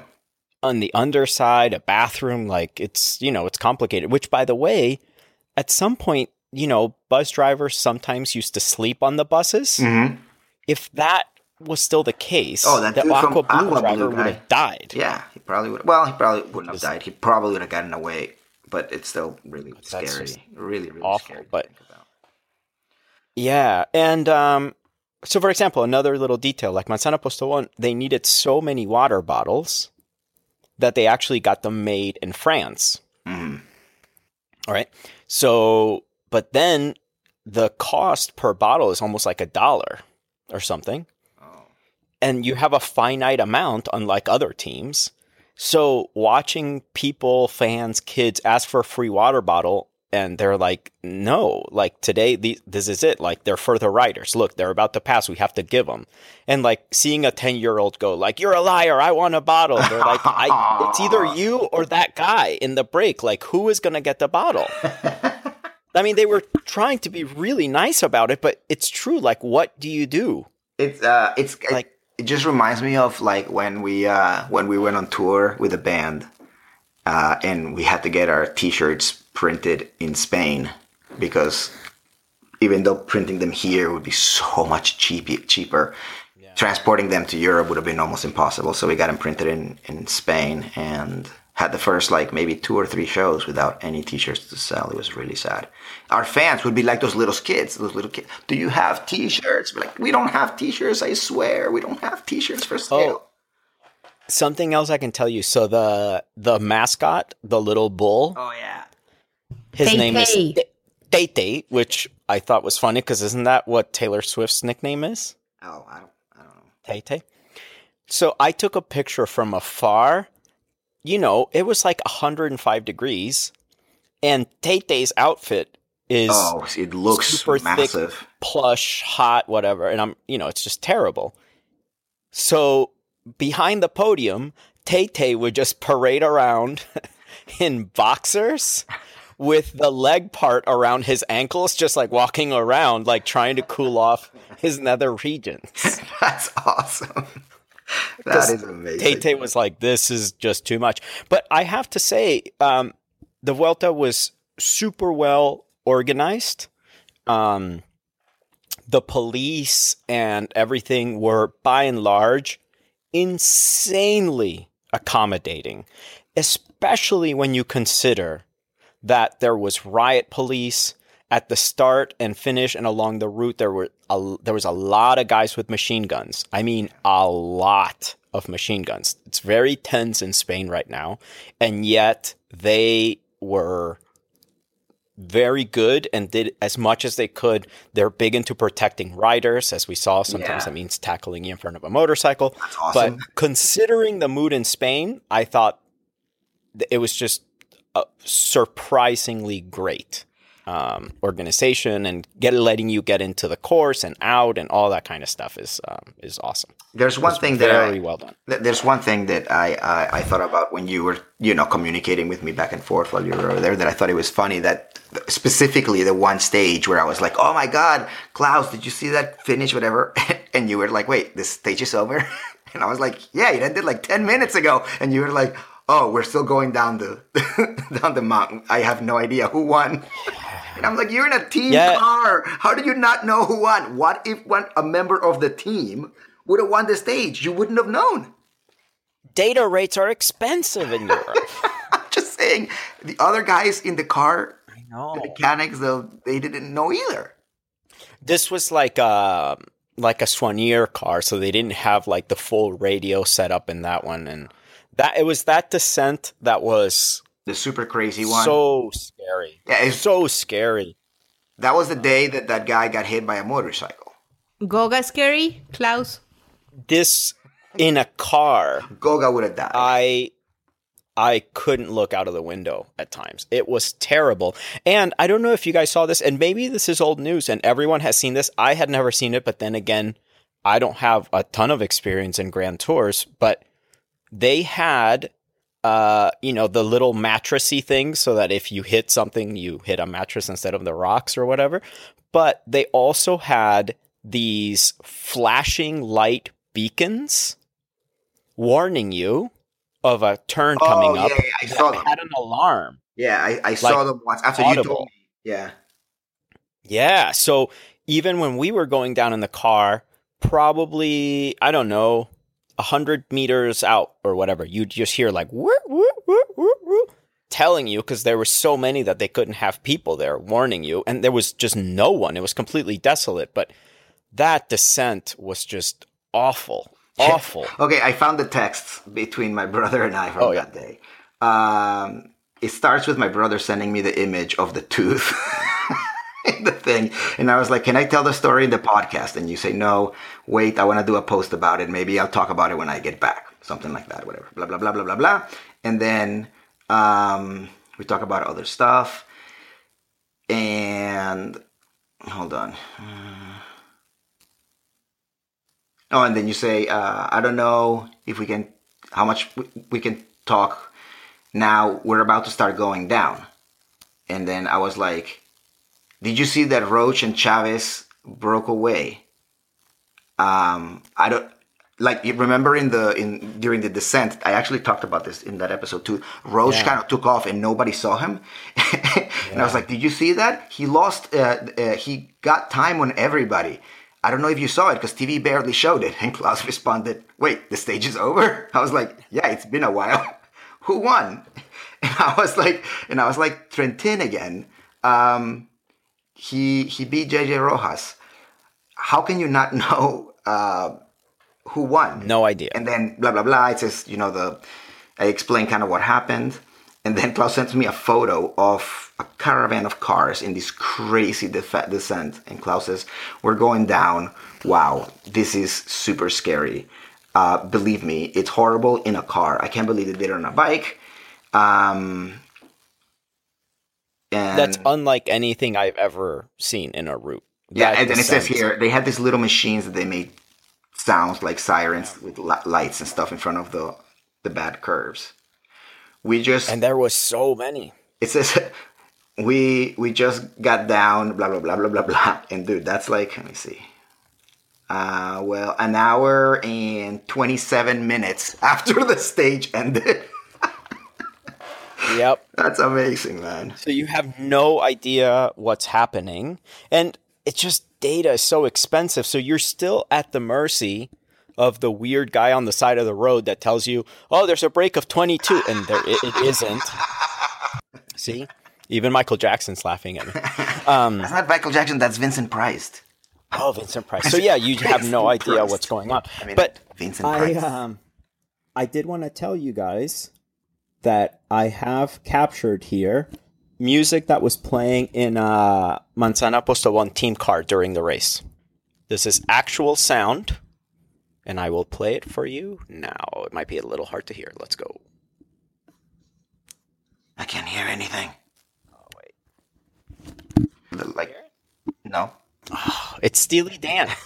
On the underside, a bathroom. Like it's, you know, it's complicated. Which, by the way, at some point, you know, bus drivers sometimes used to sleep on the buses. hmm If that was still the case, Oh, that the Aqua Blue Aqua Blue driver would have died. Yeah, he probably would. Well, he probably wouldn't have died. He probably would have gotten away. But it's still really scary. Really, really awful, scary. but- Yeah, and um, so for example, another little detail like Manzana Postobon, they needed so many water bottles that they actually got them made in France. Mhm. All right, so but then the cost per bottle is almost like a dollar or something, Oh. and you have a finite amount, unlike other teams. So watching people, fans, kids ask for a free water bottle and they're like, no, like today, the, this is it. Like they're further riders. Look, they're about to pass. We have to give them. And like seeing a 10 year old go like, you're a liar. I want a bottle. They're like, I, it's either *laughs* you or that guy in the break. Like who is going to get the bottle? *laughs* I mean, they were trying to be really nice about it, but it's true. Like, what do you do? It's uh, it's Like- like it just reminds me of like when we uh when we went on tour with a band, uh, and we had to get our T-shirts printed in Spain because even though printing them here would be so much cheap, cheaper, transporting them to Europe would have been almost impossible. So we got them printed in in Spain and had the first like maybe two or three shows without any T-shirts to sell. It was really sad. Our fans would be like those little kids. Those little kids. Do you have T-shirts? We're like we don't have T-shirts. I swear we don't have T-shirts for sale. Oh. Something else I can tell you. So the the mascot, the little bull, Oh yeah. His Tay name is Tay. Tay Tay, which I thought was funny because isn't that what Taylor Swift's nickname is? Oh, I don't. I don't know. Tay Tay. So I took a picture from afar. You know, it was like 105 degrees, and Tay Tay's outfit is Oh, it looks super thick. massive. plush, hot, whatever. And I'm, you know, it's just terrible. So behind the podium, Tay Tay would just parade around *laughs* in boxers with the leg part around his ankles, just like walking around, like trying to cool off his nether regions. *laughs* That's awesome. *laughs* That is amazing. Tay Tay was like, this is just too much. But I have to say, um, the Vuelta was super well organized. Um, the police and everything were by and large insanely accommodating, especially when you consider that there was riot police at the start and finish and along the route there were a, there was a lot of guys with machine guns. I mean a lot of machine guns. It's very tense in Spain right now and yet they were very good and did as much as they could. They're big into protecting riders, as we saw. Sometimes Yeah. that means tackling you in front of a motorcycle. Awesome. But considering the mood in Spain, I thought it was just a surprisingly great um, organization and get letting you get into the course and out and all that kind of stuff is um, is awesome. There's one It's thing that very I, well done. th- there's one thing that I, I I thought about when you were you know communicating with me back and forth while you were over there that I thought it was funny that specifically the one stage where I was like oh my god Klaus did you see that finish whatever *laughs* and you were like wait this stage is over *laughs* and I was like yeah it ended like ten minutes ago and you were like oh, we're still going down the *laughs* down the mountain. I have no idea who won. And I'm like, you're in a team Yeah. car. How do you not know who won? What if one a member of the team would have won the stage? You wouldn't have known. Data rates are expensive in Europe. *laughs* I'm just saying, the other guys in the car, the mechanics, though, they didn't know either. This was like a like a soigneur car, so they didn't have like the full radio set up in that one, and that it was that descent that was The super crazy one. so scary. Yeah, it's- so scary. that was the day that that guy got hit by a motorcycle. Goga scary, Klaus. This in a car, Goga would have died. I I couldn't look out of the window at times. It was terrible. And I don't know if you guys saw this, and maybe this is old news and everyone has seen this. I had never seen it, but then again, I don't have a ton of experience in Grand Tours, but they had uh, you know, the little mattressy things so that if you hit something, you hit a mattress instead of the rocks or whatever. But they also had these flashing light beacons warning you of a turn coming oh, up. yeah, yeah, I saw them. had an alarm. Yeah, I, I saw them once after you audible. told me. Yeah. Yeah. So even when we were going down in the car, probably, I don't know, a hundred meters out or whatever, you'd just hear like, woo, woo, woo, woo, woo, telling you because there were so many that they couldn't have people there warning you. And there was just no one. It was completely desolate. But that descent was just awful. *laughs* Awful. Okay, I found the texts between my brother and I from Oh, yeah. that day. Um, it starts with my brother sending me the image of the tooth *laughs* *laughs* the thing. And I was like, Can I tell the story in the podcast? And you say, No, wait, I want to do a post about it. Maybe I'll talk about it when I get back. Something like that, whatever. Blah, blah, blah, blah, blah, blah. And then um, we talk about other stuff. And hold on. Oh, and then you say, uh, I don't know if we can, how much we, we can talk now. We're about to start going down. And then I was like, Did you see that Roche and Chaves broke away? Um, I don't like you remember in the in during the descent. I actually talked about this in that episode too. Roche Yeah. kind of took off and nobody saw him. *laughs* and I was like, Did you see that? He lost. Uh, uh, he got time on everybody. I don't know if you saw it because TV barely showed it. *laughs* And Klaus responded, Wait, the stage is over? *laughs* I was like, Yeah, it's been a while. Who won? And I was like, and I was like, Trentin again. Um, he he beat JJ Rojas. How can you not *laughs* know uh, who won? No idea. And then blah blah blah. It says you know the. I explain kind of what happened, and then Klaus sends me a photo of a caravan of cars in this crazy def- descent, and Klaus says, "We're going down. Wow, this is super scary. Uh, believe me, it's horrible in a car. I can't believe they did it on a bike." Um, and That's unlike anything I've ever seen in a route. yeah, and, it says here they had these little machines that they made sounds like sirens with li- lights and stuff in front of the the bad curves. We just And there was so many. it says *laughs* we we just got down blah blah blah blah blah blah and dude that's like let me see uh well an hour and 27 minutes *laughs* after the stage ended Yep. *laughs* that's amazing man So you have no idea what's happening. And it's just data is so expensive. So you're still at the mercy of the weird guy on the side of the road that tells you, oh, there's a break of 22. And there it, it isn't. *laughs* See? Even Michael Jackson's laughing at me. *laughs* that's not michael jackson that's vincent price Oh, Vincent Price. So yeah, you have no idea what's going on. I mean, but Vincent I Price. um I did want to tell you guys that I have captured here music that was playing in uh Manzana Postobon team car during the race. This is actual sound and I will play it for you now. It might be a little hard to hear. Let's go. i can't hear anything Oh wait. like no *sighs* It's Steely Dan. *laughs*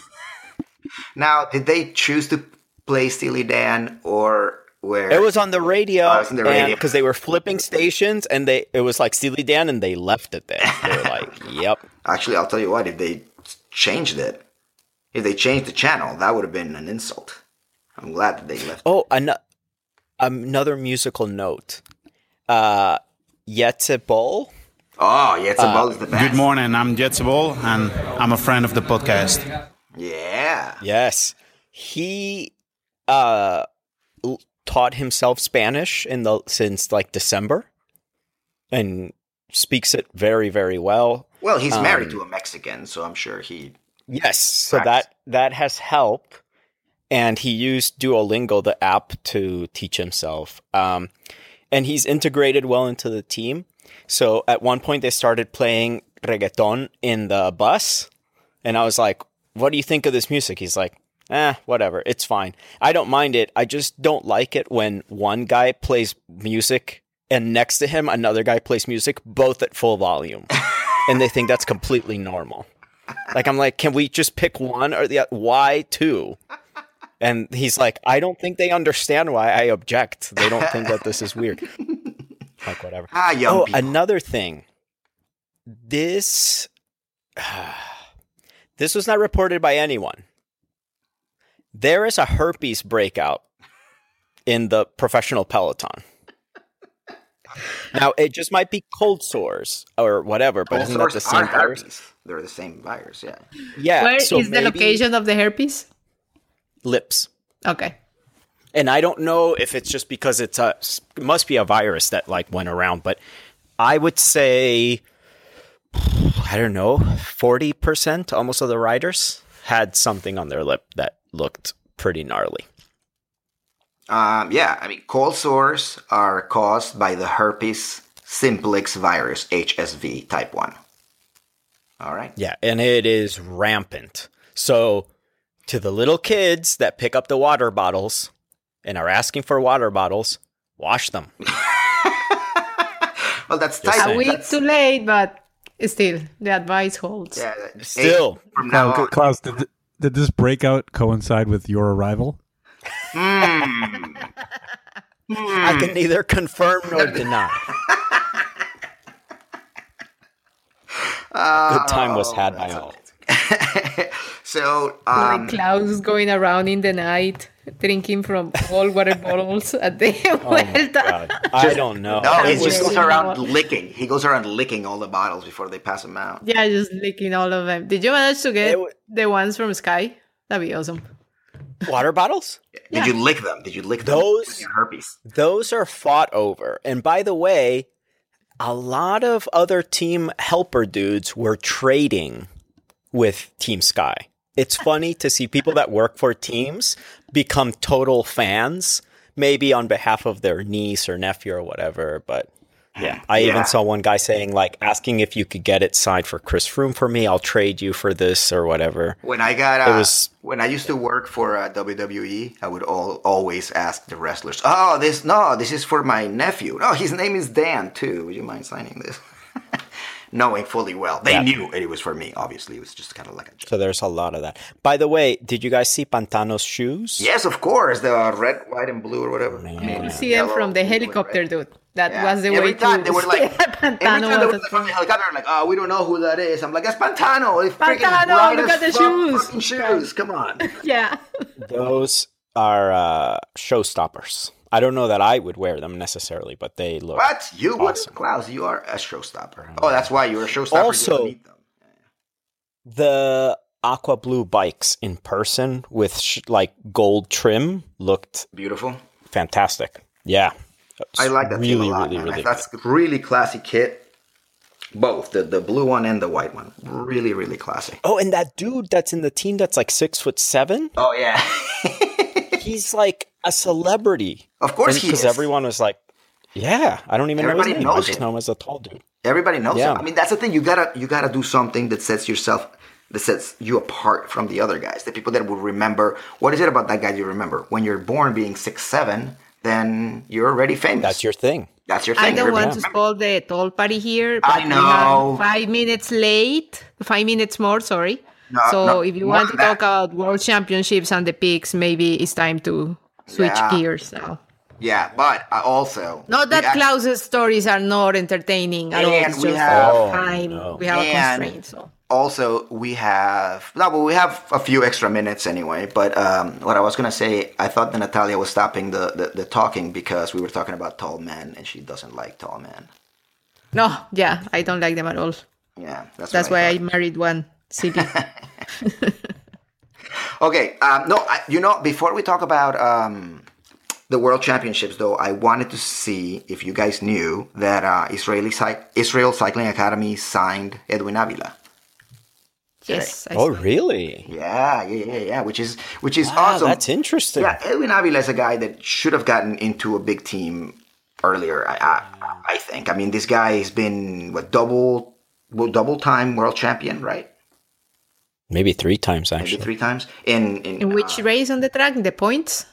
Now, did they choose to play Steely Dan or where? It was on the radio, Oh, it was on the because they were flipping stations, and they it was like Steely Dan, and they left it there. They were like, *laughs* "Yep, Actually, I'll tell you what. If they changed it, if they changed the channel, that would have been an insult. I'm glad that they left. Oh, an- another musical note. Uh, Jetse Bol. Oh, yeah, it's a is the best. Good morning. I'm Jetse Bol, and I'm a friend of the podcast. Yeah. Yes, he uh l- taught himself Spanish in the since like December, and speaks it very very well. Well, he's married Um, to a Mexican, so I'm sure he. Yes, so that that has helped, and he used Duolingo, the app, to teach himself. Um, and he's integrated well into the team. So at one point they started playing reggaeton in the bus, and I was like, "What do you think of this music?" He's like, "Eh, whatever, it's fine. I don't mind it. I just don't like it when one guy plays music and next to him another guy plays music, both at full volume, *laughs* and they think that's completely normal." Like I'm like, can we just pick one or the other? Why two? And he's like, I don't think they understand why I object. They don't think that this is weird. *laughs* like whatever. Ah, young Oh, people. another thing. This *sighs* this was not reported by anyone. There is a herpes breakout in the professional peloton. Now it just might be cold sores or whatever, but Cold isn't that the same are virus? herpes. They're the same virus, yeah. Yeah. Where is so the maybe location of the herpes? Lips. Okay. and I don't know if it's just because it's a it must be a virus that like went around, but I would say I don't know, forty percent almost of the riders had something on their lip that looked pretty gnarly. Um, yeah, I mean, cold sores are caused by the herpes simplex virus, HSV type 1. All right. Yeah, and it is rampant. So to the little kids that pick up the water bottles and are asking for water bottles, wash them. *laughs* Well, that's Just type. A week that's- too late, but still, the advice holds. yeah, Still. From now Cla- on. Klaus, did, th- did this breakout coincide with your arrival? Hmm. I can neither confirm nor *laughs* deny. Good time was had by all. *laughs* so, like um, Klaus going around in the night, drinking from all water *laughs* bottles at the Vuelta. God, I don't know. no, he just goes around licking. He goes around licking all the bottles before they pass them out. Yeah, just licking all of them. Did you manage to get It wa- the ones from Sky? That'd be awesome. Water bottles? Did you lick them? Did you lick? Those- with herpes. Those are fought over. And by the way, a lot of other team helper dudes were trading with Team Sky. It's funny to see people that work for teams become total fans, maybe on behalf of their niece or nephew or whatever. But yeah, I Yeah. even saw one guy saying, like, asking if you could get it signed for Chris Froome for me. I'll trade you for this or whatever. When I got, uh, was- when I used to work for uh, WWE, I would all, always ask the wrestlers, "Oh, this no, this is for my nephew. No, his name is Dan too. Would you mind signing this?" Knowing fully well, they Yeah. knew it was for me. Obviously, it was just kind of like a joke. So there's a lot of that. By the way, did you guys see Pantano's shoes? Yes, of course, the red, white, and blue or whatever. I mean, You see them yellow, from the helicopter, dude. That Yeah. was the every way time to they were *laughs* like, *laughs* every Pantano time they was were a- from the helicopter, like, oh, we don't know who that is. I'm like, it's Pantano. It's Pantano, look at the shoes. shoes. Come on. *laughs* Yeah. Those are uh, showstoppers. I don't know that I would wear them necessarily, but they look. What? You would? Awesome. Klaus, you are a showstopper. Oh, oh that's why you're a showstopper. you Also- them. The aqua blue bikes in person with sh- like gold trim looked Beautiful. fantastic. Yeah. I like that really, a lot. really, man. really. That's really classy kit. Both the, the blue one and the white one. Really, really classy. Oh, and that dude that's in the team that's like six foot seven, Oh yeah. *laughs* he's like a celebrity. of course he Because everyone was like, yeah, I don't even Everybody know his name. I knows just him. know him as a tall dude. Everybody knows Yeah. him. I mean, that's the thing. You gotta you gotta do something that sets yourself that sets you apart from the other guys. The people that will remember. What is it about that guy you remember? When you're born being six seven, then you're already famous. That's your thing. That's your thing. I don't Everybody want to spoil the tall party here, but I we have know. five minutes late, five minutes more, sorry. No, so no, if you want to than talk about world championships and the picks, maybe it's time to switch Yeah. gears now. Yeah, but also Not that we act- Klaus's stories are not entertaining at all. And It's we just have- our Oh, time. no. We have And- a constraint. So also we have no, but we have a few extra minutes anyway. But um, what I was gonna say, I thought that Natalia was stopping the, the, the talking because we were talking about tall men, and she doesn't like tall men. No, yeah, I don't like them at all. Yeah, that's That's what why I thought. married one. Silly. *laughs* *laughs* Okay, um, no, I, you know, before we talk about um, the World Championships, though, I wanted to see if you guys knew that uh, Israeli Cy- Israel Cycling Academy signed Edwin Avila. yes. I Oh, saw. really? Yeah, yeah, yeah, yeah. Which is which is Wow, awesome. that's interesting. Yeah, Edwin Avila is a guy that should have gotten into a big team earlier. I, I, I think. I mean, this guy has been what double, well, double time world champion, right? Maybe three times Maybe actually. three times in in, In which uh, race on the track? The points?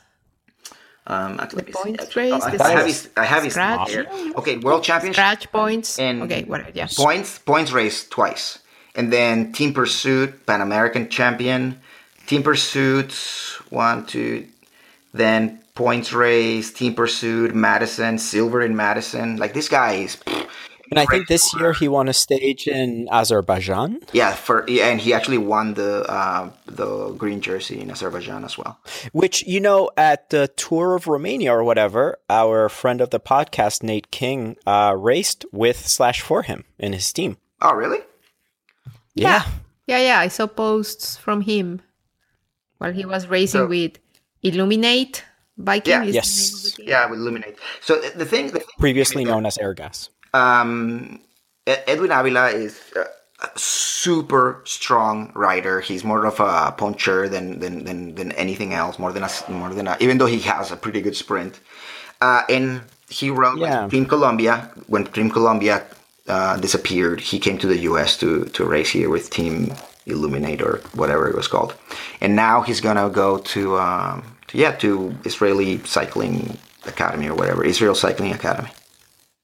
um, actually, the points actually, race, oh, I, have his, I have his scratch? here. Okay, world championship Scratch points? And- okay, whatever. Yeah. points points race twice, and then team pursuit Pan American champion, team pursuit one two, then points race team pursuit Madison silver in Madison. Like this guy is. And I think this year he won a stage in Azerbaijan, Yeah, for yeah, and he actually won the uh, the green jersey in Azerbaijan as well. which you know at the tour of Romania or whatever, our friend of the podcast Nate King uh, raced with slash for him in his team. Oh, really? Yeah. Yeah, yeah. I saw posts from him while he was racing So- with Illuminate biking. Yeah. is the Yes. name of the team? Yeah, with Illuminate. So the, the thing, the thing Previously known as Airgas. Um, Edwin Avila is a super strong rider. He's more of a puncher than than, than, than anything else. More than a more than a, even though he has a pretty good sprint. Uh, and he rode with Yeah. Team Colombia when Team Columbia uh, disappeared. He came to the U.S. to to race here with Team Illuminate or whatever it was called. And now he's gonna go to, um, to yeah to Israeli Cycling Academy or whatever Israel Cycling Academy.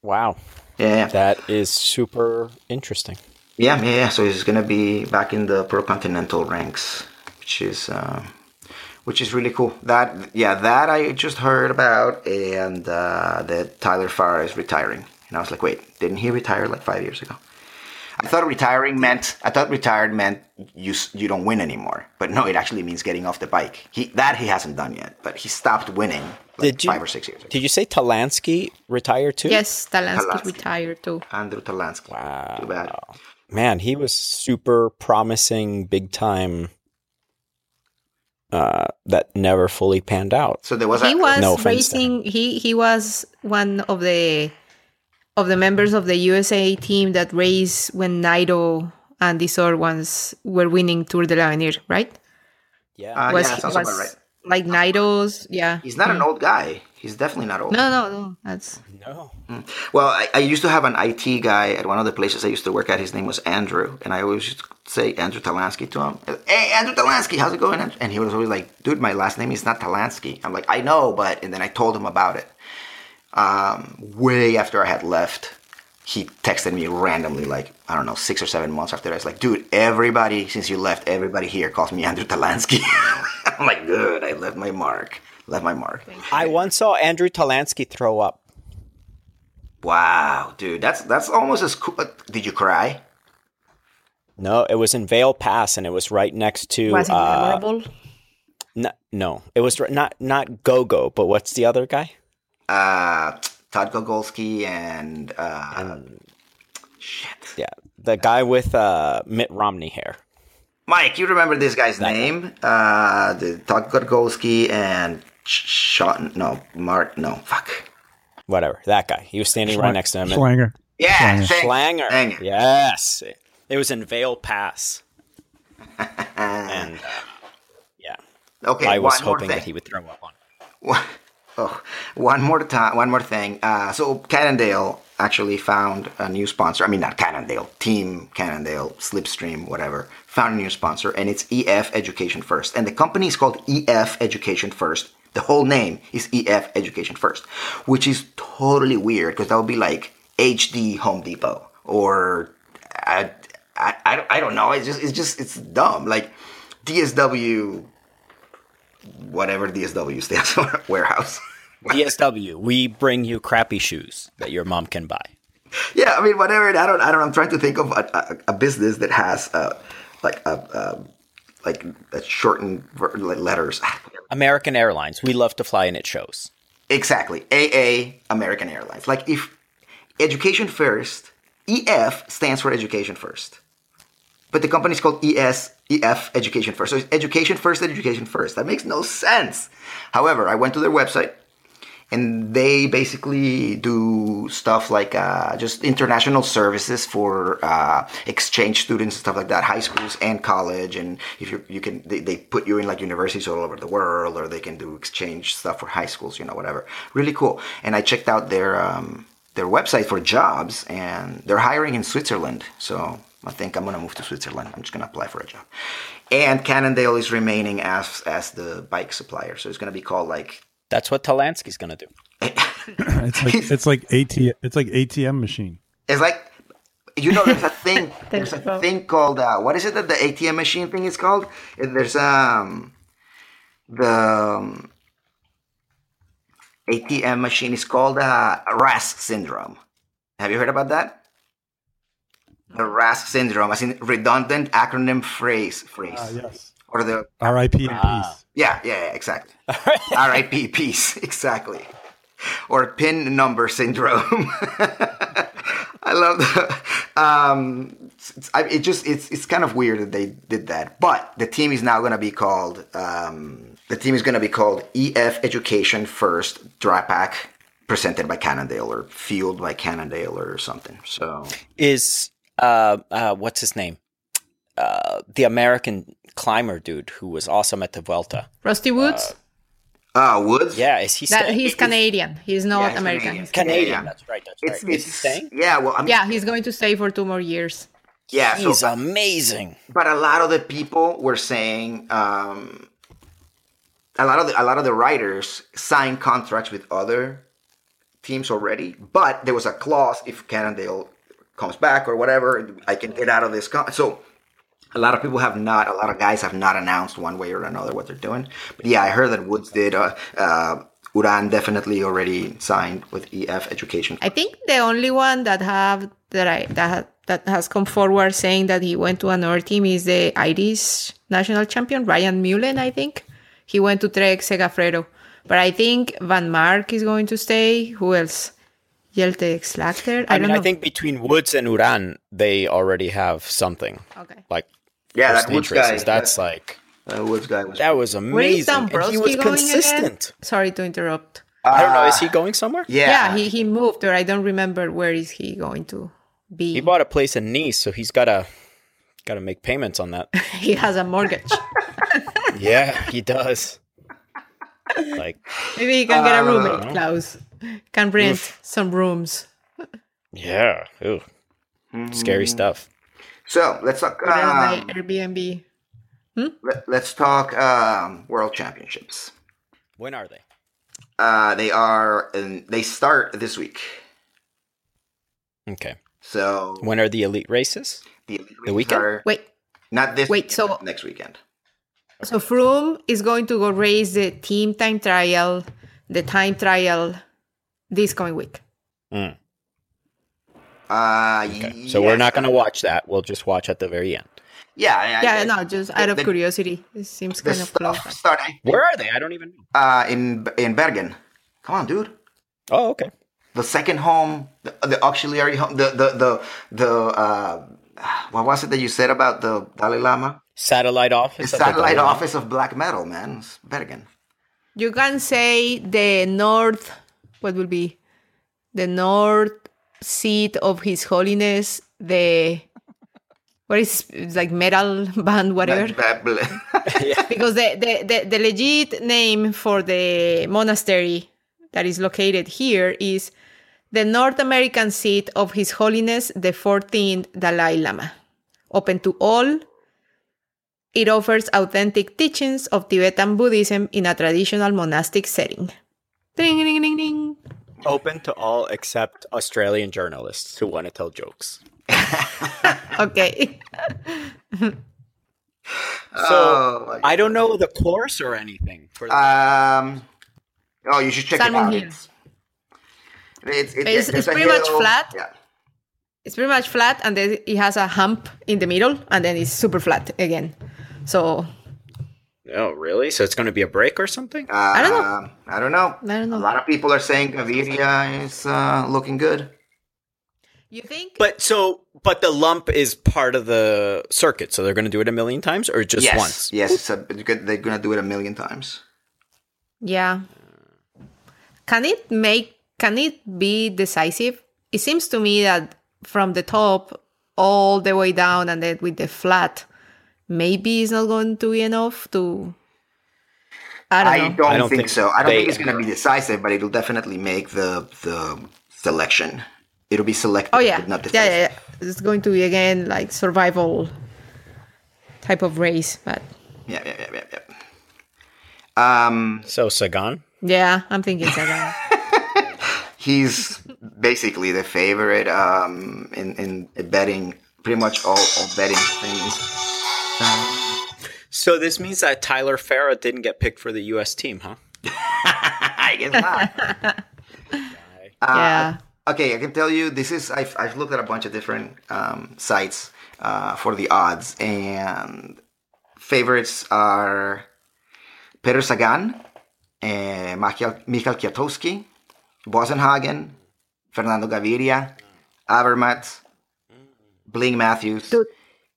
Wow. Yeah, yeah. That is super interesting. Yeah, yeah, yeah. So he's gonna be back in the pro continental ranks, which is uh, which is really cool. That yeah, that I just heard about, and uh, that Tyler Farrar is retiring, and I was like, wait, didn't he retire like five years ago? I thought retiring meant I thought retired meant you you don't win anymore, but no, it actually means getting off the bike. He that he hasn't done yet, but he stopped winning like Did you- five or six years ago. Did you say Talansky retired too? Yes, Talansky Talansky. retired too. Andrew Talansky. Wow. Too bad. Man, he was super promising, big time. Uh, that never fully panned out. So there was He a, was No racing. He he was one of the of the members of the USA team that raced when Nairo and these other ones were winning Tour de l'Avenir, right? Yeah. Uh, was yeah, sounds was about right. like Nairo's? Yeah. He's not an old guy. He's definitely not old. No, no, no. That's no. Well, I, I used to have an IT guy at one of the places I used to work at. His name was Andrew, and I always used to say Andrew Talansky to him. Hey, Andrew Talansky, how's it going? And he was always like, "Dude, my last name is not Talansky." I'm like, "I know, but..." And then I told him about it. Um, way after I had left, he texted me randomly, like I don't know, six or seven months after. I was like, "Dude, everybody since you left, everybody here calls me *laughs* Andrew Talansky." *laughs* I'm like, "Good, I left my mark. Left my mark." I once saw Andrew Talansky throw up. Wow, dude, that's that's almost as cool. Did you cry? No, it was in Vail Pass, and it was right next to. was it uh, memorable? n- no, it was r- not not Gogo, but what's the other guy? Uh, Todd Gogulski and, uh, shit. Yeah, the guy with uh, Mitt Romney hair. Mike, you remember this guy's name? Uh, the Todd Gogulski and Sh- Sean. No, Mark. No, fuck. Whatever, that guy. He was standing right next to him. and- Schlanger. Yeah, Schlanger. thank- Schlanger. Schlanger. Yes. It was in Vail Pass. *laughs* and uh, yeah, Okay, I was one more hoping thing. that he would throw up on. One- oh, one more time. One more thing. Uh, so Cannondale actually found a new sponsor. I mean, not Cannondale. Team Cannondale, Slipstream, whatever. Found a new sponsor, and it's EF Education First. And the company is called EF Education First. The whole name is EF Education First, which is totally weird because that would be like HD Home Depot or I, I, I, don't know. It's just it's just it's dumb. Like DSW, whatever DSW stands for, *laughs* warehouse. DSW, we bring you crappy shoes that your mom can buy. yeah, I mean, whatever. I don't. I don't. I'm trying to think of a, a, a business that has uh, like a, a like a shortened letters. American Airlines. We love to fly and it shows. Exactly. AA American Airlines. Like if education first, EF stands for education first. But the company is called ES EF Education First. So it's education first, education first. That makes no sense. However, I went to their website and they basically do stuff like uh, just international services for uh, exchange students and stuff like that, high schools and college. And if you you can, they, they put you in like universities all over the world, or they can do exchange stuff for high schools, you know, whatever. Really cool. And I checked out their um, their website for jobs, and they're hiring in Switzerland. So I think I'm gonna move to Switzerland. I'm just gonna apply for a job. And Cannondale is remaining as as the bike supplier, so it's gonna be called like That's what Talansky's going to do. *laughs* It's like it's like AT it's like ATM machine. It's like you know, there's a thing. *laughs* there's a thing called uh, what is it that the ATM machine thing is called? There's um the um, ATM machine is called uh, RAS syndrome. Have you heard about that? The RAS syndrome, as in redundant acronym phrase phrase, yes. or the RIP in peace. yeah, yeah, yeah exactly. *laughs* RIP peace, *laughs* exactly. Or pin number syndrome. *laughs* I love that. Um, it's, I, it just it's it's kind of weird that they did that. But the team is now going to be called um, the team is going to be called EF Education First Drapac, presented by Cannondale or fueled by Cannondale or something. So Is uh, uh what's his name? Uh, the American climber dude who was awesome at the Vuelta. Rusty Woods. ah Woods. Yeah, is he that he's Canadian. He's not he's American. Canadian. He's Canadian. Yeah. That's right. That's It's, right. it's is he staying? yeah. Well, I mean, Yeah, he's going to stay for two more years. yeah. So He's amazing. but a lot of the people were saying um, a lot of the, a lot of the writers signed contracts with other teams already but there was a clause if Cannondale comes back or whatever I can get out of this con-. so a lot of people have not a lot of guys have not announced one way or another what they're doing but yeah I heard that Woods did uh, uh, Uran definitely already signed with EF Education I think the only one that have that I that that has come forward saying that he went to another team is the Irish national champion Ryan Mullen. I think he went to Trek Segafredo, but I think Vanmarcke is going to stay. Who else? Jelte Slagter. I, I, don't mean, know. I think between Woods and Uran, they already have something okay. like yeah that stage Woods guy races. That's like that Woods guy was that was Where is amazing, and Dombrowski he was going consistent. again? Sorry to interrupt. I don't know. Is he going somewhere? yeah Yeah, he, he moved, or I don't remember where is he going to be. He bought a place in Nice, so he's gotta gotta make payments on that. *laughs* he has a mortgage. *laughs* yeah, he does. Like, Maybe he can get a roommate, Uh, Klaus. Can rent some rooms. yeah, ew. scary stuff. so let's talk Rent um, by Airbnb. Let, us talk um, World Championships. When are they? Uh, they are in, they start this week. Okay. So When are the elite races? the, the weekend? are Wait, not this. Wait, weekend, so- but next weekend. so Froome is going to go race the team time trial, the time trial this coming week. Uh, Okay. So we're not gonna watch that. We'll just watch at the very end. Yeah, I- Yeah, I- no, just out of the- curiosity. It seems kind of close. starting Where are they? I don't even know. uh, in in Bergen. Come on, dude. Oh, okay. The second home, the, the auxiliary home, the the the the uh, what was it that you said about the Dalai Lama? Satellite The office. the satellite Dalai Lama? office of black metal, man. It's Bergen. You can say the north, what will be the north seat of His Holiness, the what is it's like metal *laughs* band, whatever. Ba- ba- *laughs* because the, the, the, the legit name for the monastery that is located here is the North American seat of His Holiness the 14th Dalai Lama. Open to all, it offers authentic teachings of Tibetan Buddhism in a traditional monastic setting. Ding, ding, ding, ding. Open to all except Australian journalists who want to tell jokes. *laughs* Okay. *laughs* So Oh, my I don't know the course or anything. For the- Um. Oh, you should check Salmon it out. It's, it's, it's, It's- it's pretty much flat. Yeah. It's pretty much flat, and then it has a hump in the middle, and then it's super flat again. So Oh, really? So it's going to be a break or something? Uh, I don't know. I don't know. I don't know. A lot of people are saying Gaviria is uh, looking good. you think? But so, but the lump is part of the circuit, so they're going to do it a million times or just yes. once? Yes, it's a, they're going to do it a million times. Yeah. Can it make can it be decisive? It seems to me that from the top all the way down and then with the flat, maybe it's not going to be enough to I don't I don't, I don't think, think so. I don't they think it's going to be decisive, but it'll definitely make the the selection. It'll be selected, Oh yeah. but not yeah, yeah, yeah. It's going to be again like survival type of race, but Yeah, yeah, yeah, yeah, yeah. Um, So Sagan? yeah, I'm thinking Sagan. *laughs* he's basically the favorite um, in in betting. Pretty much all, all betting things. So this means that Tyler Farrar didn't get picked for the U.S. team, huh? *laughs* I guess not. *laughs* yeah. Okay, I can tell you this is I've, I've looked at a bunch of different um, sites uh, for the odds, and favorites are Peter Sagan, uh, Michael, Michael Kwiatkowski, Boasson Hagen, Fernando Gaviria, Avermaet, Bling Matthews. Dude,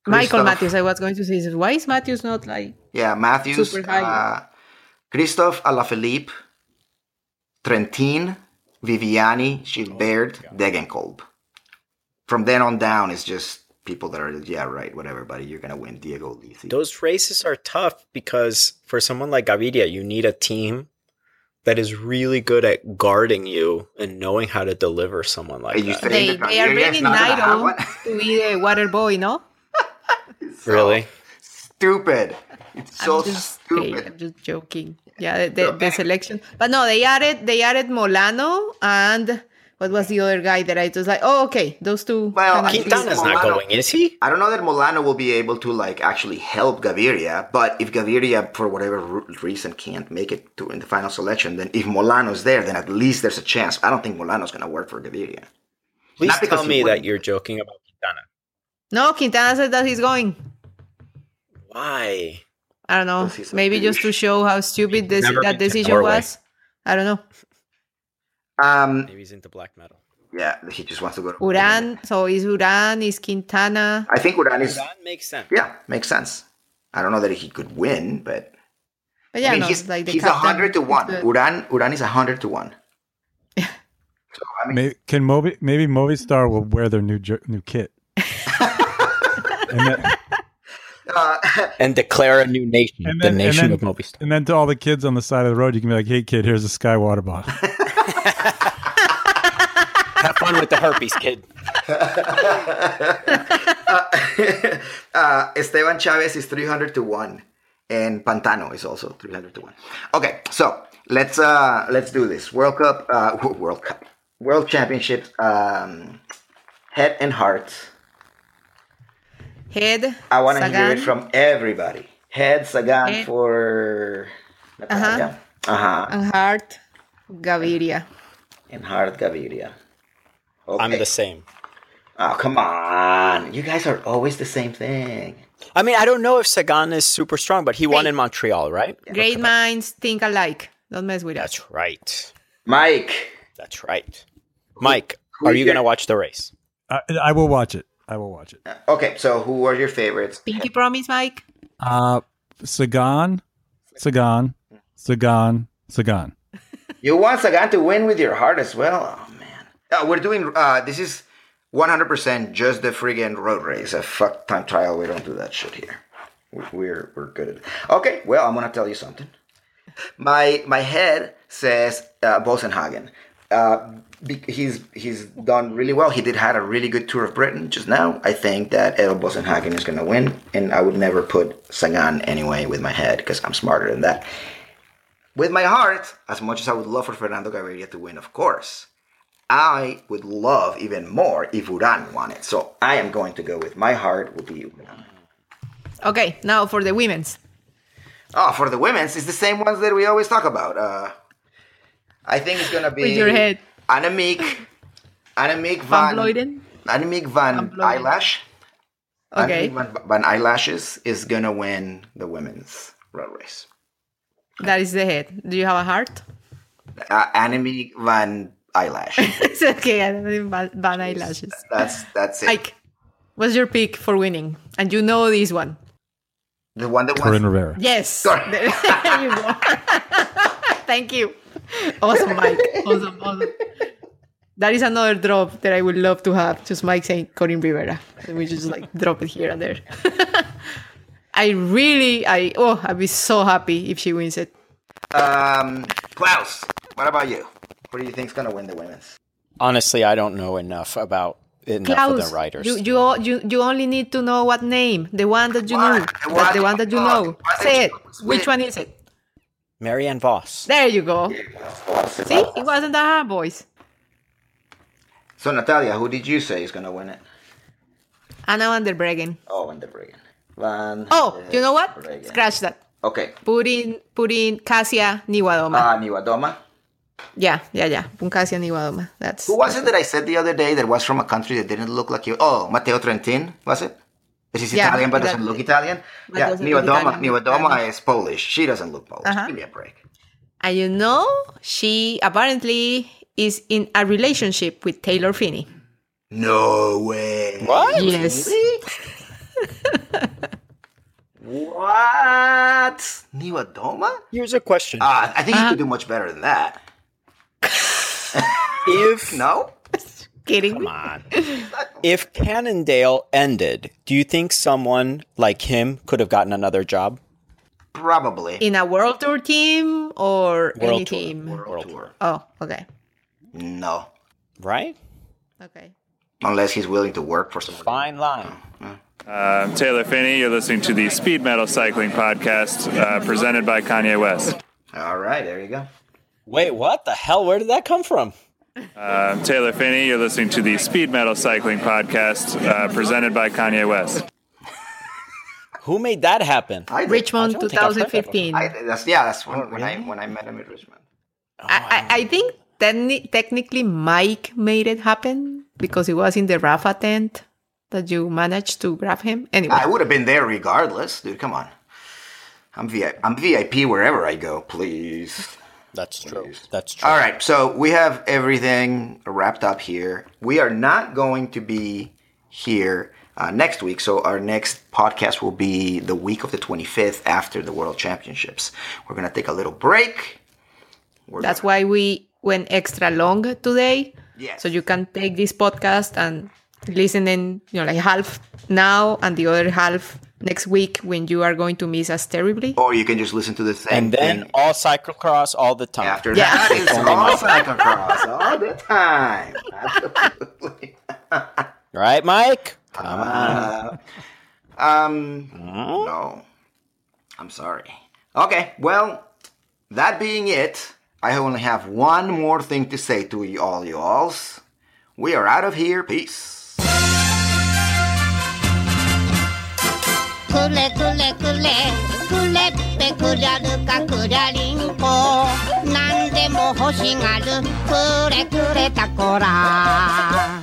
Michael Christoph- Matthews, I was going to say, why is Matthews not like Yeah, Matthews, Super high. uh, Christophe Alaphilippe, Trentin, Viviani, Gilbert, Degenkolb. From then on down, it's just people that are, yeah, right, whatever, buddy, you're going to win Diego Lisi. Those races are tough because for someone like Gaviria, you need a team that is really good at guarding you and knowing how to deliver someone like Are you that. they, that they are bringing not gonna have Nairo to be the water boy, no? So Really? Stupid. It's so I'm just kidding, stupid. I'm just joking. Yeah, the, the, the selection. But no, they added they added Molano and what was the other guy that I was like, oh okay, those two. Well, kinda- I Quintana's not Molano- going, is he? I don't know that Molano will be able to like actually help Gaviria, but if Gaviria for whatever reason can't make it to in the final selection, then if Molano's there, then at least there's a chance. I don't think Molano's going to work for Gaviria. Please Not tell me that you're joking about Quintana. no, Quintana said that he's going. Why? I don't know. Because he's a Maybe just to show how stupid this that decision was. I don't know. Um, Maybe he's into black metal. yeah, he just wants to go. To Uran, so is Uran, is Quintana. I think Uran is. That makes sense. Yeah, makes sense. I don't know that he could win, but But yeah, I mean, no, he's like the he's a hundred to one. good. Uran Uran is a hundred to one. *laughs* so I mean, May, can Moby maybe Movistar will wear their new new kit? *laughs* and, then, uh, *laughs* And declare a new nation, and the then, nation then- of Movistar. and then to all the kids on the side of the road, you can be like, "Hey, kid, here's a Sky water bottle." *laughs* Have fun with the herpes, kid. uh, *laughs* Esteban Chaves is 300 to 1 and Pantano is also 300 to 1. Okay, so let's uh let's do this. World Cup uh World Cup. World Championship um head and heart. Head. I want to hear it from everybody. Head Sagan Head. for Natalia. Uh-huh. and heart. Gaviria. And heart Gaviria. Okay. I'm the same. Oh, come on. You guys are always the same thing. I mean, I don't know if Sagan is super strong, but he won in Montreal, right? Great minds think alike. Don't mess with us. That's right. Mike, That's right. Mike, who are you going to watch the race? I, I will watch it. I will watch it. Okay, so who are your favorites? Pinky promise, Mike. Uh, Sagan, Sagan, Sagan, Sagan. You want Sagan to win with your heart as well? Oh man. Uh, we're doing uh this is 100% just the friggin' road race. A fuck time trial. We don't do that shit here. We- We're we're good at it. Okay, well, I'm going to tell you something. My my head says uh, Boasson Hagen. Uh, he's he's done really well. He did had a really good tour of Britain just now. I think that Edel Boasson Hagen is going to win, and I would never put Sagan anyway with my head because I'm smarter than that. With my heart, as much as I would love for Fernando Gaviria to win, of course, I would love even more if Uran won it. So I am going to go with my heart would be Uran. Okay, now for the women's. Oh, for the women's, it's the same ones that we always talk about. Uh, I think it's gonna be With your head. Annemiek, *laughs* Annemiek Van van Vleuten. Annemiek van Eyelash. Okay. Annemiek van, van Eyelashes is gonna win the women's road race. That is the head. Do you have a heart? Uh, Annemiek van Eyelash. *laughs* it's okay. I don't need ban, ban eyelashes. That's that's it. Ike, what's your pick for winning? And you know this one. the one that Coryn wants. Rivera. Yes. Sorry. *laughs* There you go. Thank you. Awesome, Mike. Awesome, awesome. That is another drop that I would love to have. Just Mike saying Coryn Rivera. And we just like drop it here and there. *laughs* I really, I oh, I'd be so happy if she wins it. Um, Klaus, what about you? What do you think's gonna win the women's? Honestly, I don't know enough about enough of the writers. you, you you you only need to know what name, the one that you What? know, The the, one the one that you you know. know. Say it. Which one is it? Marianne Vos. There you go. See, it wasn't that hard, boys. So Natalia, who did you say is gonna win it? Anna van der Breggen. Oh, Van der Breggen. Van. Oh, you know what? Breggen. Scratch that. Okay. Put in, put in Kasia Niewiadoma. Ah, Niewiadoma. yeah, yeah, yeah. Put Kasia Niewiadoma. That's. Who was it that I said the other day that was from a country that didn't look like you? Oh, Matteo Trentin, was it? He's Yeah, Italian but that- doesn't look Italian. but Yeah, doesn't look Niewiadoma. Italian. Niewiadoma is Polish. She doesn't look Polish. Uh-huh. Give me a break. And you know, she apparently is in a relationship with Taylor Phinney. No way. What? Yes. What? Niewiadoma? Here's a question. Ah, I think you Uh-huh. could do much better than that. if *laughs* No? Kidding. come on, *laughs* if Cannondale ended, do you think someone like him could have gotten another job? Probably. In a World Tour team or any Tour. team? World Tour. Oh, okay. No. Right? Okay. Unless he's willing to work for some Fine line. I'm Taylor Phinney. You're listening to the Speed Metal Cycling Podcast uh, presented by Kanye West. All right, there you go. Wait, what the hell? Where did that come from? I'm Taylor Phinney. You're listening to the Speed Metal Cycling Podcast uh, presented by Kanye West. Who made that happen? I did. Richmond I don't think I've heard that 2015. I, that's, yeah, that's when, Oh, when I when I met him at Richmond. I, I, I think techni- technically Mike made it happen because it was in the Rapha tent that you managed to grab him. Anyway, I would have been there regardless, dude. Come on. I'm VIP. I'm VIP wherever I go. Please. That's true. That's true. All right, so we have everything wrapped up here. We are not going to be here uh, next week, so our next podcast will be the week of the 25th after the World Championships. We're gonna take a little break. We're that's gonna- why we went extra long today. Yes. So you can take this podcast and listen in, you know, like half now and the other half next week when you are going to miss us terribly. or you can just listen to the same And then thing all cyclocross all the time. after Yeah. that. It's *laughs* all cyclocross all the time. *laughs* Absolutely. Right, Mike? Uh, um, no. I'm sorry. Okay, well, that being it, I only have one more thing to say to you all, you alls. We are out of here. Peace. くれくれくれ。くれってくりゃるかくりゃりんこ。なんでも欲しがる。くれくれたこら。